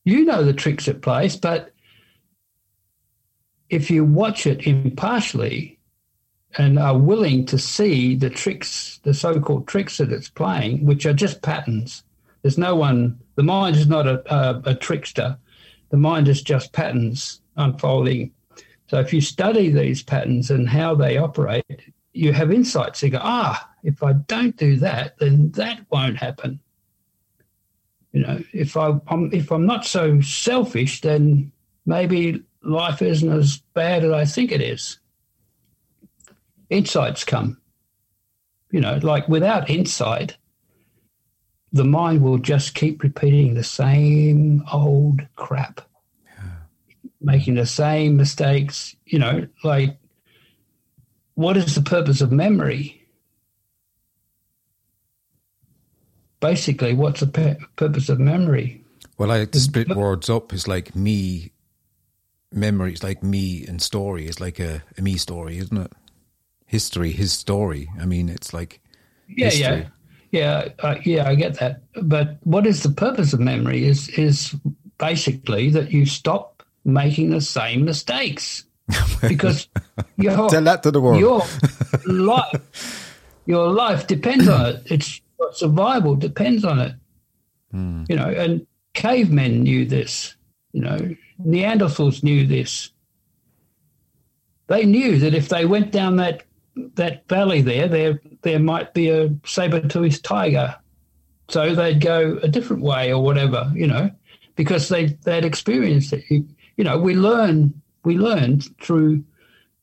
You know the tricks it plays, but if you watch it impartially and are willing to see the tricks, the so-called tricks that it's playing, which are just patterns. There's no one. The mind is not a, a, a trickster. The mind is just patterns unfolding so if you study these patterns and how they operate, you have insights. You go, ah, if I don't do that, then that won't happen. You know, if I, I'm if I'm not so selfish, then maybe life isn't as bad as I think it is. Insights come. You know, like without insight, the mind will just keep repeating the same old crap making the same mistakes. You know, like what is the purpose of memory? Basically, what's the purpose of memory? Well, I like to split words up. It's like me, memory. It's like me and story. It's like a, a me story, isn't it? History, his story. I mean, it's like Yeah, history. yeah, yeah, uh, yeah. I get that. But what is the purpose of memory? Is is basically that you stop making the same mistakes because your Tell that to the world. your life your life depends on it. It's survival depends on it. You know, and cavemen knew this. You know, Neanderthals knew this. they knew that if they went down that that valley there, there there might be a saber-toothed tiger. So they'd go a different way or whatever, you know, because they they'd experienced it. You, you know, we learn we learn through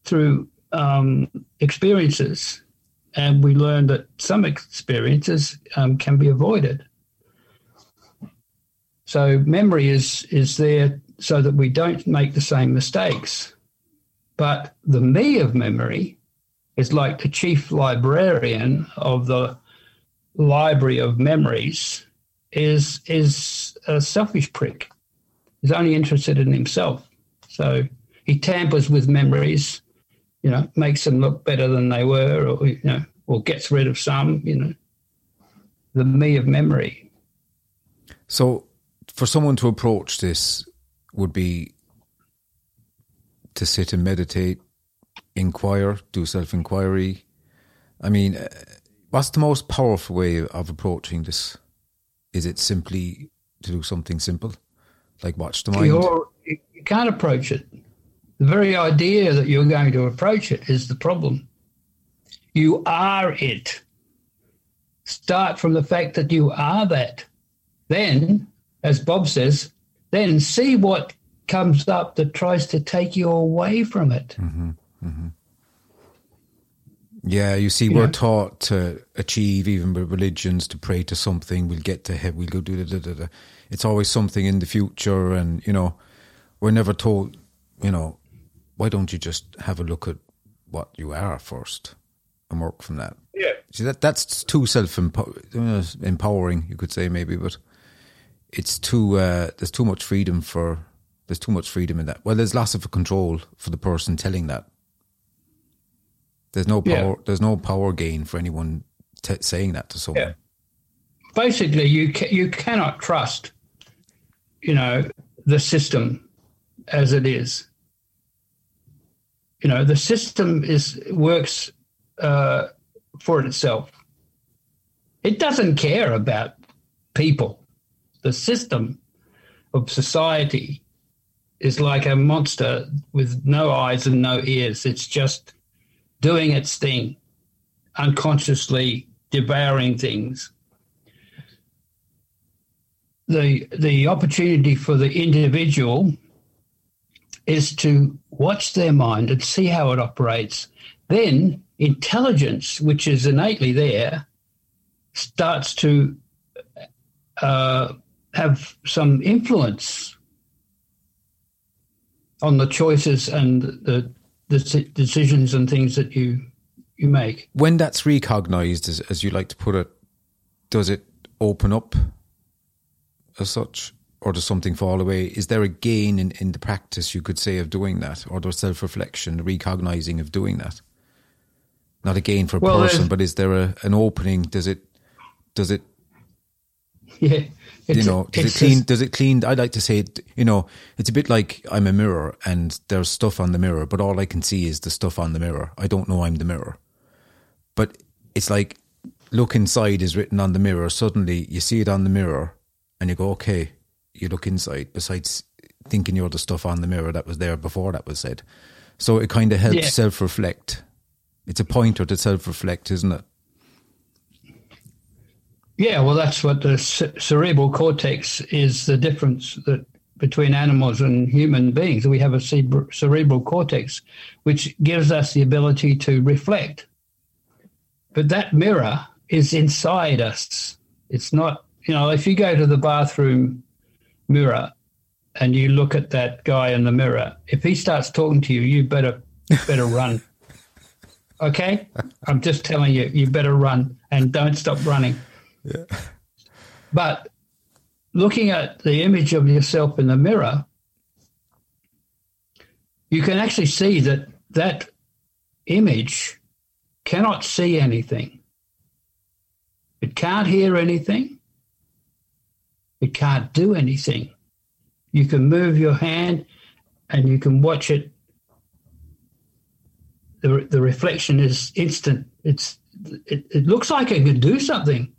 through um, experiences, and we learn that some experiences um, can be avoided. So memory is is there so that we don't make the same mistakes. But the me of memory is like the chief librarian of the library of memories is is a selfish prick. He's only interested in himself. So he tampers with memories, you know, makes them look better than they were, or you know, or gets rid of some, you know. The me of memory. So, for someone to approach this, would be to sit and meditate, inquire, do self inquiry. I mean, uh, what's the most powerful way of approaching this? Is it simply to do something simple, like watch the mind? You're, you can't approach it. The very idea that you're going to approach it is the problem. You are it. Start from the fact that you are that. Then, as Bob says, then see what comes up that tries to take you away from it. Mm-hmm, mm-hmm. Yeah, you see, we're taught to achieve, even with religions, to pray to something. We'll get to heaven. We'll go do da, da, da, da, It's always something in the future, and you know, we're never told. You know, why don't you just have a look at what you are first and work from that? Yeah. See that that's too self empowering, you could say maybe, but it's too uh, there's too much freedom for there's too much freedom in that. Well, there's lots of control for the person telling that. There's no power. Yeah. There's no power gain for anyone t- saying that to someone. Yeah. Basically, you ca- you cannot trust, you know, the system as it is. You know, the system is works uh, for itself. It doesn't care about people the system of society is like a monster with no eyes and no ears. It's just doing its thing, unconsciously devouring things. The, the opportunity for the individual is to watch their mind and see how it operates. Then intelligence, which is innately there, starts to uh, have some influence on the choices and the, the decisions and things that you you make. When that's recognized, as, as you like to put it, does it open up as such, or does something fall away? Is there a gain in, in the practice, you could say, of doing that, or the self reflection, the recognizing of doing that? Not a gain for a well, person, but is there a, an opening? Does it does it yeah you know, does it clean? Does it clean? I like to say, you know, it's a bit like I'm a mirror, and there's stuff on the mirror, but all I can see is the stuff on the mirror. I don't know I'm the mirror, but it's like look inside is written on the mirror. Suddenly, you see it on the mirror, and you go, okay. You look inside. Besides thinking you're the stuff on the mirror that was there before that was said, so it kind of helps yeah. self reflect. It's a pointer to self reflect, isn't it? Yeah, well, that's what the cerebral cortex is the difference that between animals and human beings. We have a cerebral cortex, which gives us the ability to reflect. But that mirror is inside us. It's not, you know, if you go to the bathroom mirror and you look at that guy in the mirror, if he starts talking to you, you better better run. Okay? I'm just telling you, you better run and don't stop running. Yeah. But looking at the image of yourself in the mirror, you can actually see that that image cannot see anything. It can't hear anything. It can't do anything. You can move your hand and you can watch it. The, the reflection is instant. It's it, it looks like it can do something,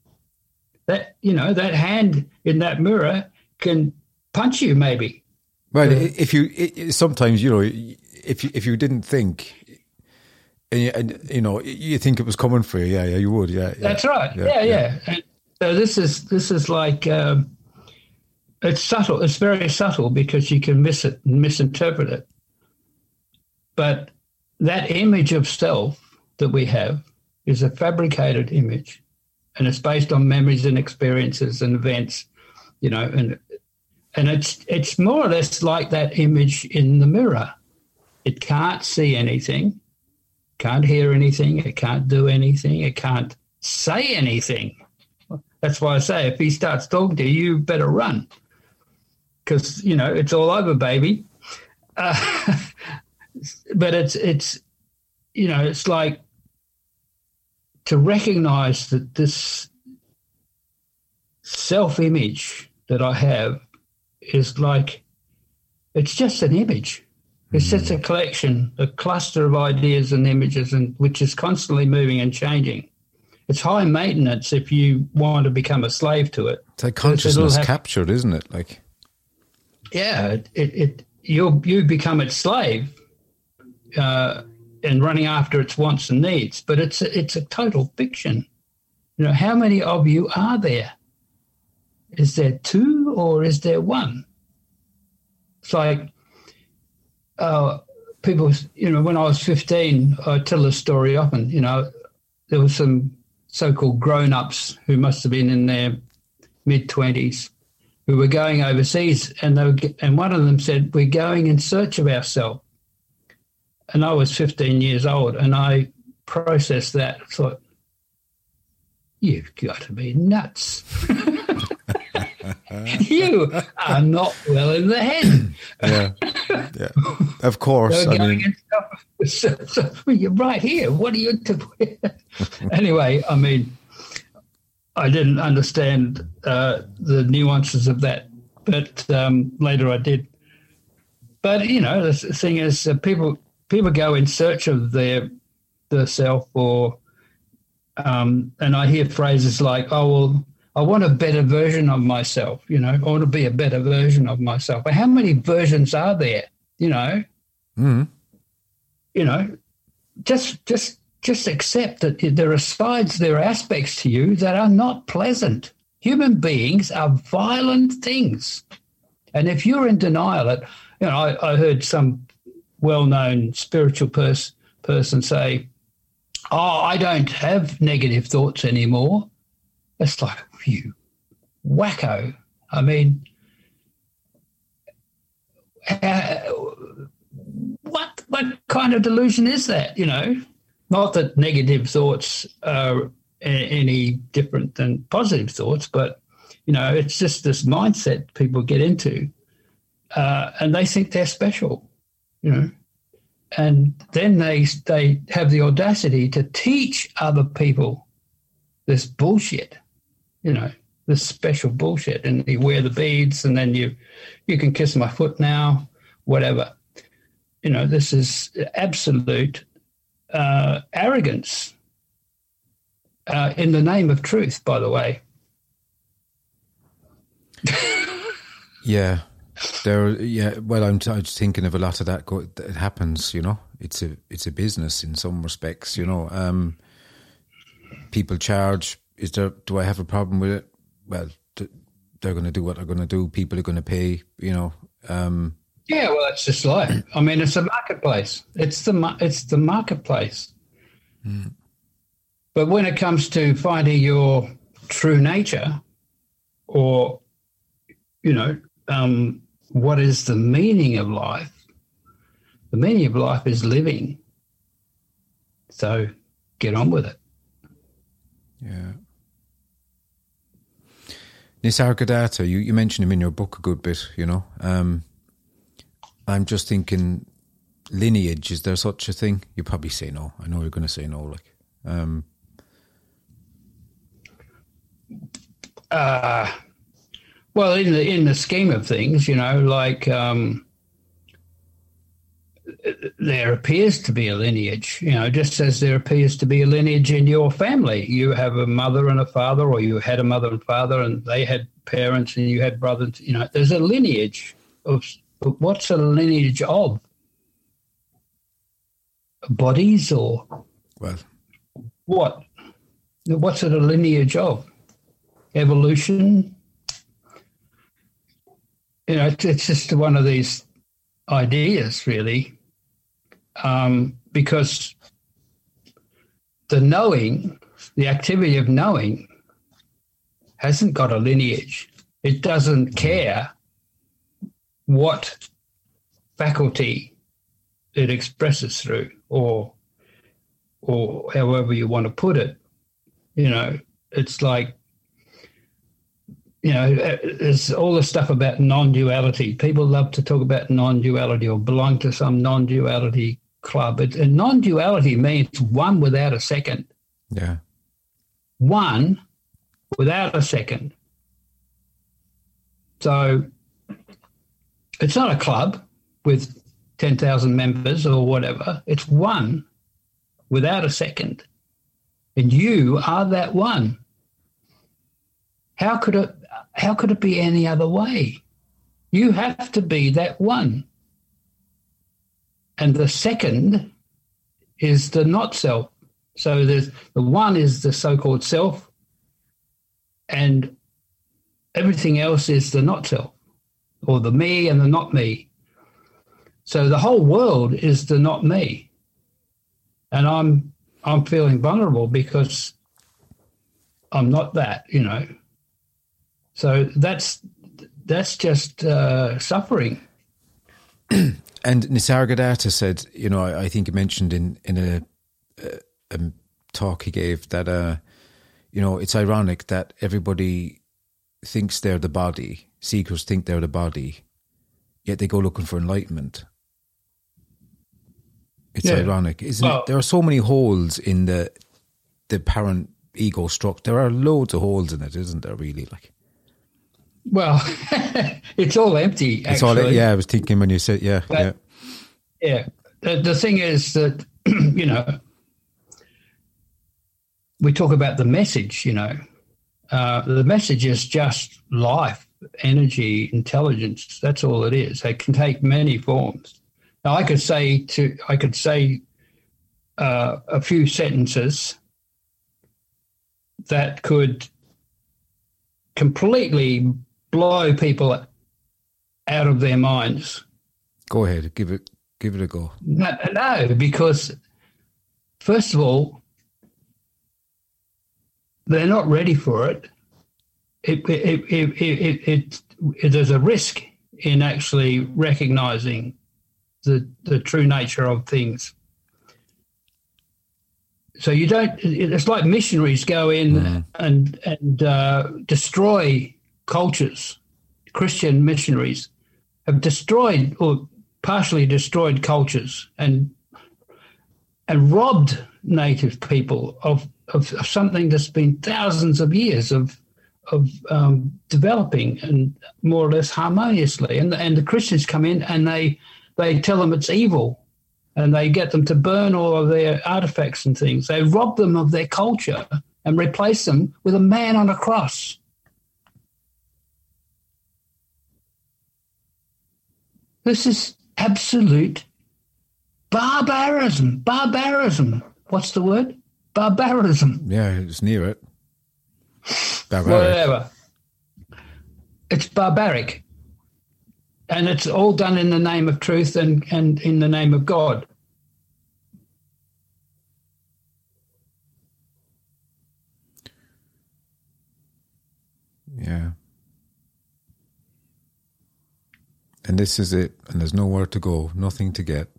that you know that hand in that mirror can punch you maybe Right. Uh, if you it, sometimes you know if you, if you didn't think, and you, and you know, you think it was coming for you, yeah, yeah, you would, yeah. yeah That's right. Yeah, yeah. yeah. so this is this is like um, it's subtle. It's very subtle because you can miss it, and misinterpret it. But that image of self that we have is a fabricated image, and it's based on memories and experiences and events, you know, and and it's it's more or less like that image in the mirror. It can't see anything, can't hear anything, it can't do anything, it can't say anything. That's why I say if he starts talking to you, you better run because you know it's all over, baby. Uh, but it's it's you know it's like to recognize that this self image that I have is like it's just an image. It's mm. just a collection, a cluster of ideas and images, and which is constantly moving and changing. It's high maintenance if you want to become a slave to it. It's like consciousness have, captured, isn't it? Like, yeah, it, it, you you become its slave, uh, and running after its wants and needs. But it's a, it's a total fiction. You know, how many of you are there? Is there two or is there one? It's like uh, people, you know, when I was 15, I tell this story often, you know, there were some so called grown ups who must have been in their mid 20s who were going overseas. And, they were, and one of them said, We're going in search of ourselves. And I was 15 years old and I processed that, thought, You've got to be nuts. you are not well in the head. yeah, yeah. Of course. I mean, so, so, you're right here. What are you doing? anyway, I mean, I didn't understand uh, the nuances of that, but um, later I did. But you know, the thing is, uh, people people go in search of their the self, or um, and I hear phrases like, "Oh well." I want a better version of myself, you know, I want to be a better version of myself. But how many versions are there, you know? Mm. You know, just just just accept that there are sides, there are aspects to you that are not pleasant. Human beings are violent things. And if you're in denial, it, you know, I, I heard some well-known spiritual pers- person say, "Oh, I don't have negative thoughts anymore." It's like, you wacko. I mean, uh, what what kind of delusion is that? You know, not that negative thoughts are any different than positive thoughts, but you know, it's just this mindset people get into, uh, and they think they're special. You know, and then they they have the audacity to teach other people this bullshit you know, this special bullshit. And you wear the beads and then you you can kiss my foot now, whatever. You know, this is absolute uh, arrogance uh, in the name of truth, by the way. yeah. There, yeah. Well, I'm, I'm thinking of a lot of that. Go, that happens, you know. It's a it's a business in some respects, you know. Um, people charge is there? Do I have a problem with it? Well, they're going to do what they're going to do. People are going to pay. You know. Um, yeah, well, it's just life. I mean, it's a marketplace. It's the it's the marketplace. Mm. But when it comes to finding your true nature, or you know, um, what is the meaning of life? The meaning of life is living. So get on with it. Yeah. Nisargadatta, you, you mentioned him in your book a good bit, you know. Um, I'm just thinking lineage, is there such a thing? You probably say no. I know you're going to say no, like. Um, uh, well, in the in the scheme of things, you know, like um, there appears to be a lineage, you know, just as there appears to be a lineage in your family. You have a mother and a father, or you had a mother and father, and they had parents, and you had brothers. You know, there's a lineage of what's a lineage of? bodies or Well, what? What's it a lineage of? Evolution? You know, it's, it's just one of these ideas, really, um, because the knowing, the activity of knowing, hasn't got a lineage. It doesn't care what faculty it expresses through, or or however you want to put it. You know, it's like you know, there's all the stuff about non-duality. People love to talk about non-duality or belong to some non-duality club. It, and non-duality means one without a second. yeah. One without a second. So it's not a club with 10,000 members or whatever. It's one without a second. And you are that one. How could it how could it be any other way? You have to be that one. And the second is the not self. So there's the one is the so-called self, and everything else is the not self, or the me and the not me. So the whole world is the not me, and I'm I'm feeling vulnerable because I'm not that, you know. So that's that's just uh, suffering. And Nisargadatta said, you know, I, I think he mentioned in in a, a, a talk he gave that, uh, you know, it's ironic that everybody thinks they're the body. Seekers think they're the body, yet they go looking for enlightenment. It's Yeah. ironic, isn't Well- it? There are so many holes in the the parent ego structure. There are loads of holes in it, isn't there? Really, like Well, it's all empty. it's all. Yeah, I was thinking when you said, yeah, But- yeah, Yeah. The, the thing is that, you know, we talk about the message, you know. Uh, the message is just life, energy, intelligence. That's all it is. It can take many forms. Now, I could say to, I could say uh, a few sentences that could completely blow people out of their minds. Go ahead, give it, give it a go. No, no, because first of all, they're not ready for it. It, it, it, it, it, it, it there's a risk in actually recognizing the the true nature of things. So you don't. It's like missionaries go in and and uh, destroy cultures. Christian missionaries have destroyed or partially destroyed cultures and and robbed native people of, of, of something that's been thousands of years of of um, developing and more or less harmoniously. And and the Christians come in and they they tell them it's evil, and they get them to burn all of their artifacts and things. They rob them of their culture and replace them with a man on a cross. This is absolute barbarism. Barbarism. What's the word? Barbarism. Yeah, it's near it. Barbaric. Whatever. It's barbaric. And it's all done in the name of truth and, and in the name of God. Yeah. And this is it, and there's nowhere to go, nothing to get.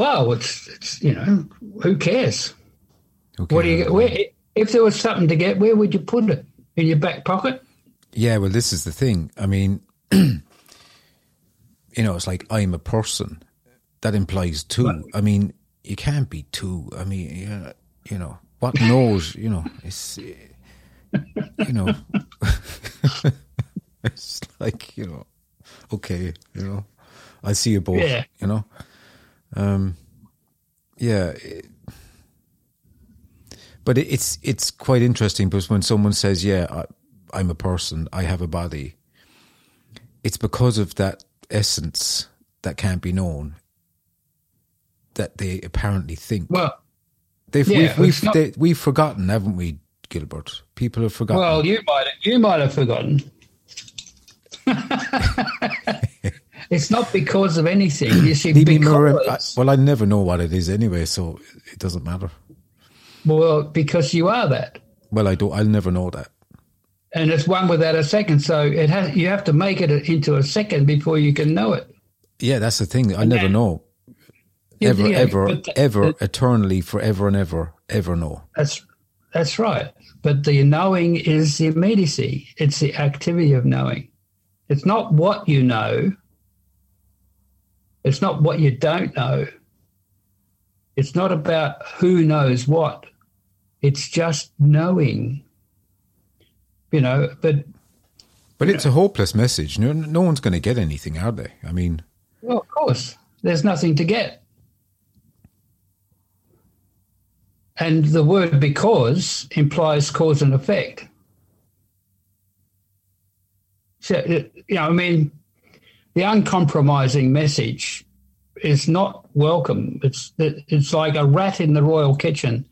Well, it's, it's you know, who cares? Okay. What do you where, if there was something to get, where would you put it? In your back pocket? Yeah, well, this is the thing. I mean, you know, it's like I'm a person. That implies two. I mean, you can't be two. I mean, yeah, you know, what knows? You know, it's uh, you know, it's like you know, okay, you know, I see you both. Yeah. You know, um, yeah. It, but it, it's it's quite interesting because when someone says, "Yeah, I, I'm a person, I have a body," it's because of that essence that can't be known. that they apparently think. Well, They've, yeah, we've we've, not- they, we've forgotten, haven't we, Gilbert? People have forgotten. well, you might you might have forgotten. it's not because of anything. You see, Maybe more- well, I never know what it is anyway, so it doesn't matter. well, because you are that. Well, I don't. I'll never know that. and it's one without a second. So it has you have to make it into a second before you can know it. Yeah, that's the thing. I never know. Ever, yeah, ever, ever, eternally, forever and ever, ever know. That's that's right. But the knowing is the immediacy. It's the activity of knowing. It's not what you know. It's not what you don't know. It's not about who knows what. It's just knowing. You know, but But it's a hopeless message. No, no one's going to get anything, are they? I mean, Well, of course, there's nothing to get. And the word because implies cause and effect. So, you know, I mean, the uncompromising message is not welcome. It's it's like a rat in the royal kitchen.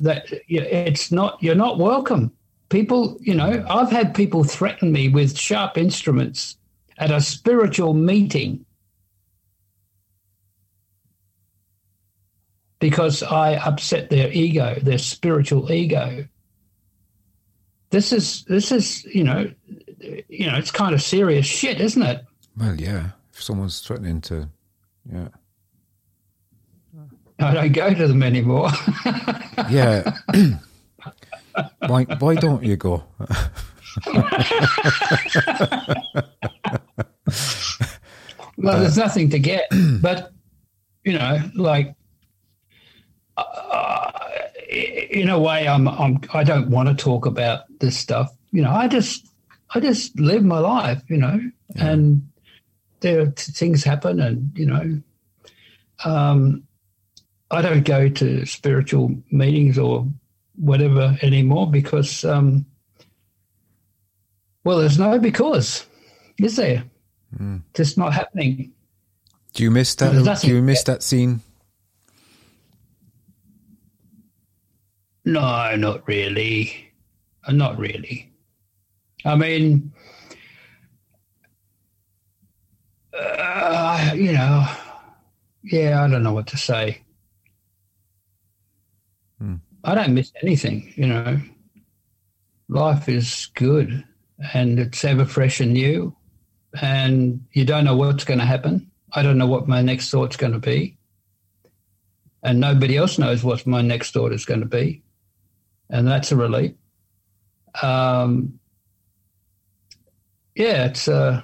That it's not. You're not welcome. People, you know, I've had people threaten me with sharp instruments at a spiritual meeting because I upset their ego, their spiritual ego. This is this is you know you know it's kind of serious shit, isn't it? Well, yeah. If someone's threatening to, yeah, I don't go to them anymore. yeah. why? Why don't you go? well, there's nothing to get, but you know, like uh, in a way, I'm I'm I don't want to talk about this stuff. You know, I just I just live my life. You know, and there things happen, and you know, um, I don't go to spiritual meetings or whatever anymore because, um, well, there's no because, is there? Just not happening. Do you miss that? Do you miss that scene? No, not really. Not really. I mean, uh, you know, yeah, I don't know what to say. Hmm. I don't miss anything, you know. Life is good and it's ever fresh and new, and you don't know what's going to happen. I don't know what my next thought's going to be. And nobody else knows what my next thought is going to be and that's a relief. Um, yeah, it's uh,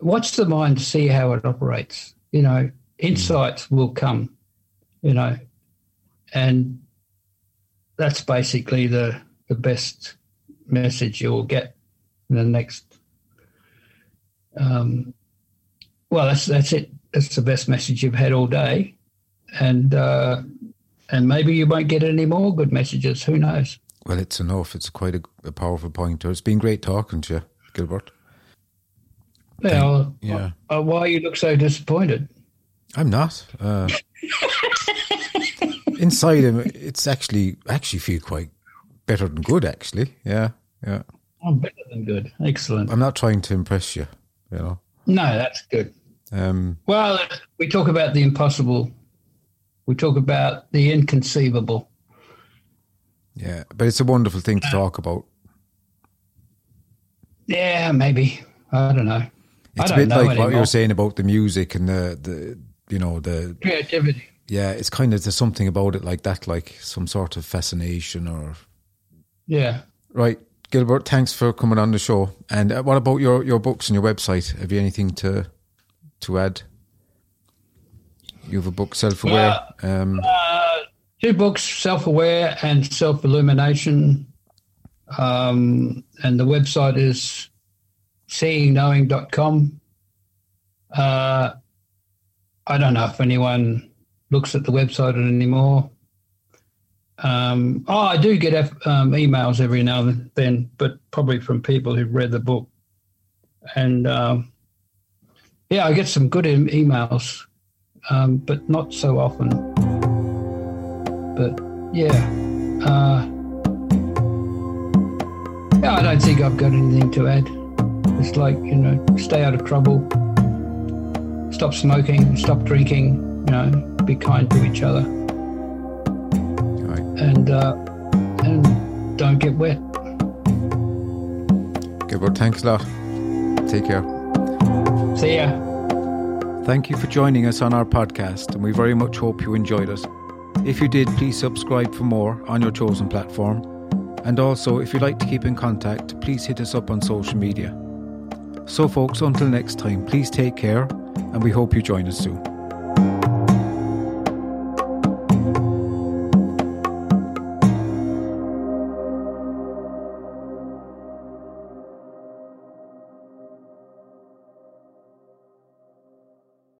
watch the mind, see how it operates. You know, insights will come. You know, and that's basically the the best message you will get in the next. Um, well, that's that's it. That's the best message you've had all day, and. Uh, and maybe you won't get any more good messages. Who knows? Well, it's enough. It's quite a, a powerful pointer. It's been great talking to you, Gilbert. Well, yeah. uh, why you look so disappointed? I'm not. Uh, inside him, it's actually actually feel quite better than good. Actually, yeah, yeah. I'm better than good. Excellent. I'm not trying to impress you. You know. No, that's good. Um, Well, we talk about the impossible. We talk about the inconceivable. yeah, but it's a wonderful thing to talk about. Yeah, maybe. I don't know. It's a bit know like what you were saying about the music and the the you know the Creativity. yeah. It's kind of there's something about it like that, like some sort of fascination or Yeah. right. Gilbert, thanks for coming on the show. And uh, what about your, your books and your website? Have you anything to to add? You have a book, Self Aware. Um, Uh, two books, Self Aware and Self Illumination. Um, and the website is seeingknowing.com. Uh, I don't know if anyone looks at the website anymore. Um, oh, I do get um, emails every now and then, but probably from people who've read the book. And um, yeah, I get some good em- emails. um, but not so often. But yeah, uh, yeah, I don't think I've got anything to add. It's like you know, stay out of trouble, stop smoking, stop drinking. You know, be kind to each other, Right. and uh, and don't get wet. Good. well, thanks a lot. Take care. See ya. Thank you for joining us on our podcast, and we very much hope you enjoyed it. If you did, please subscribe for more on your chosen platform. And also, if you'd like to keep in contact, please hit us up on social media. So, folks, until next time, please take care, and we hope you join us soon.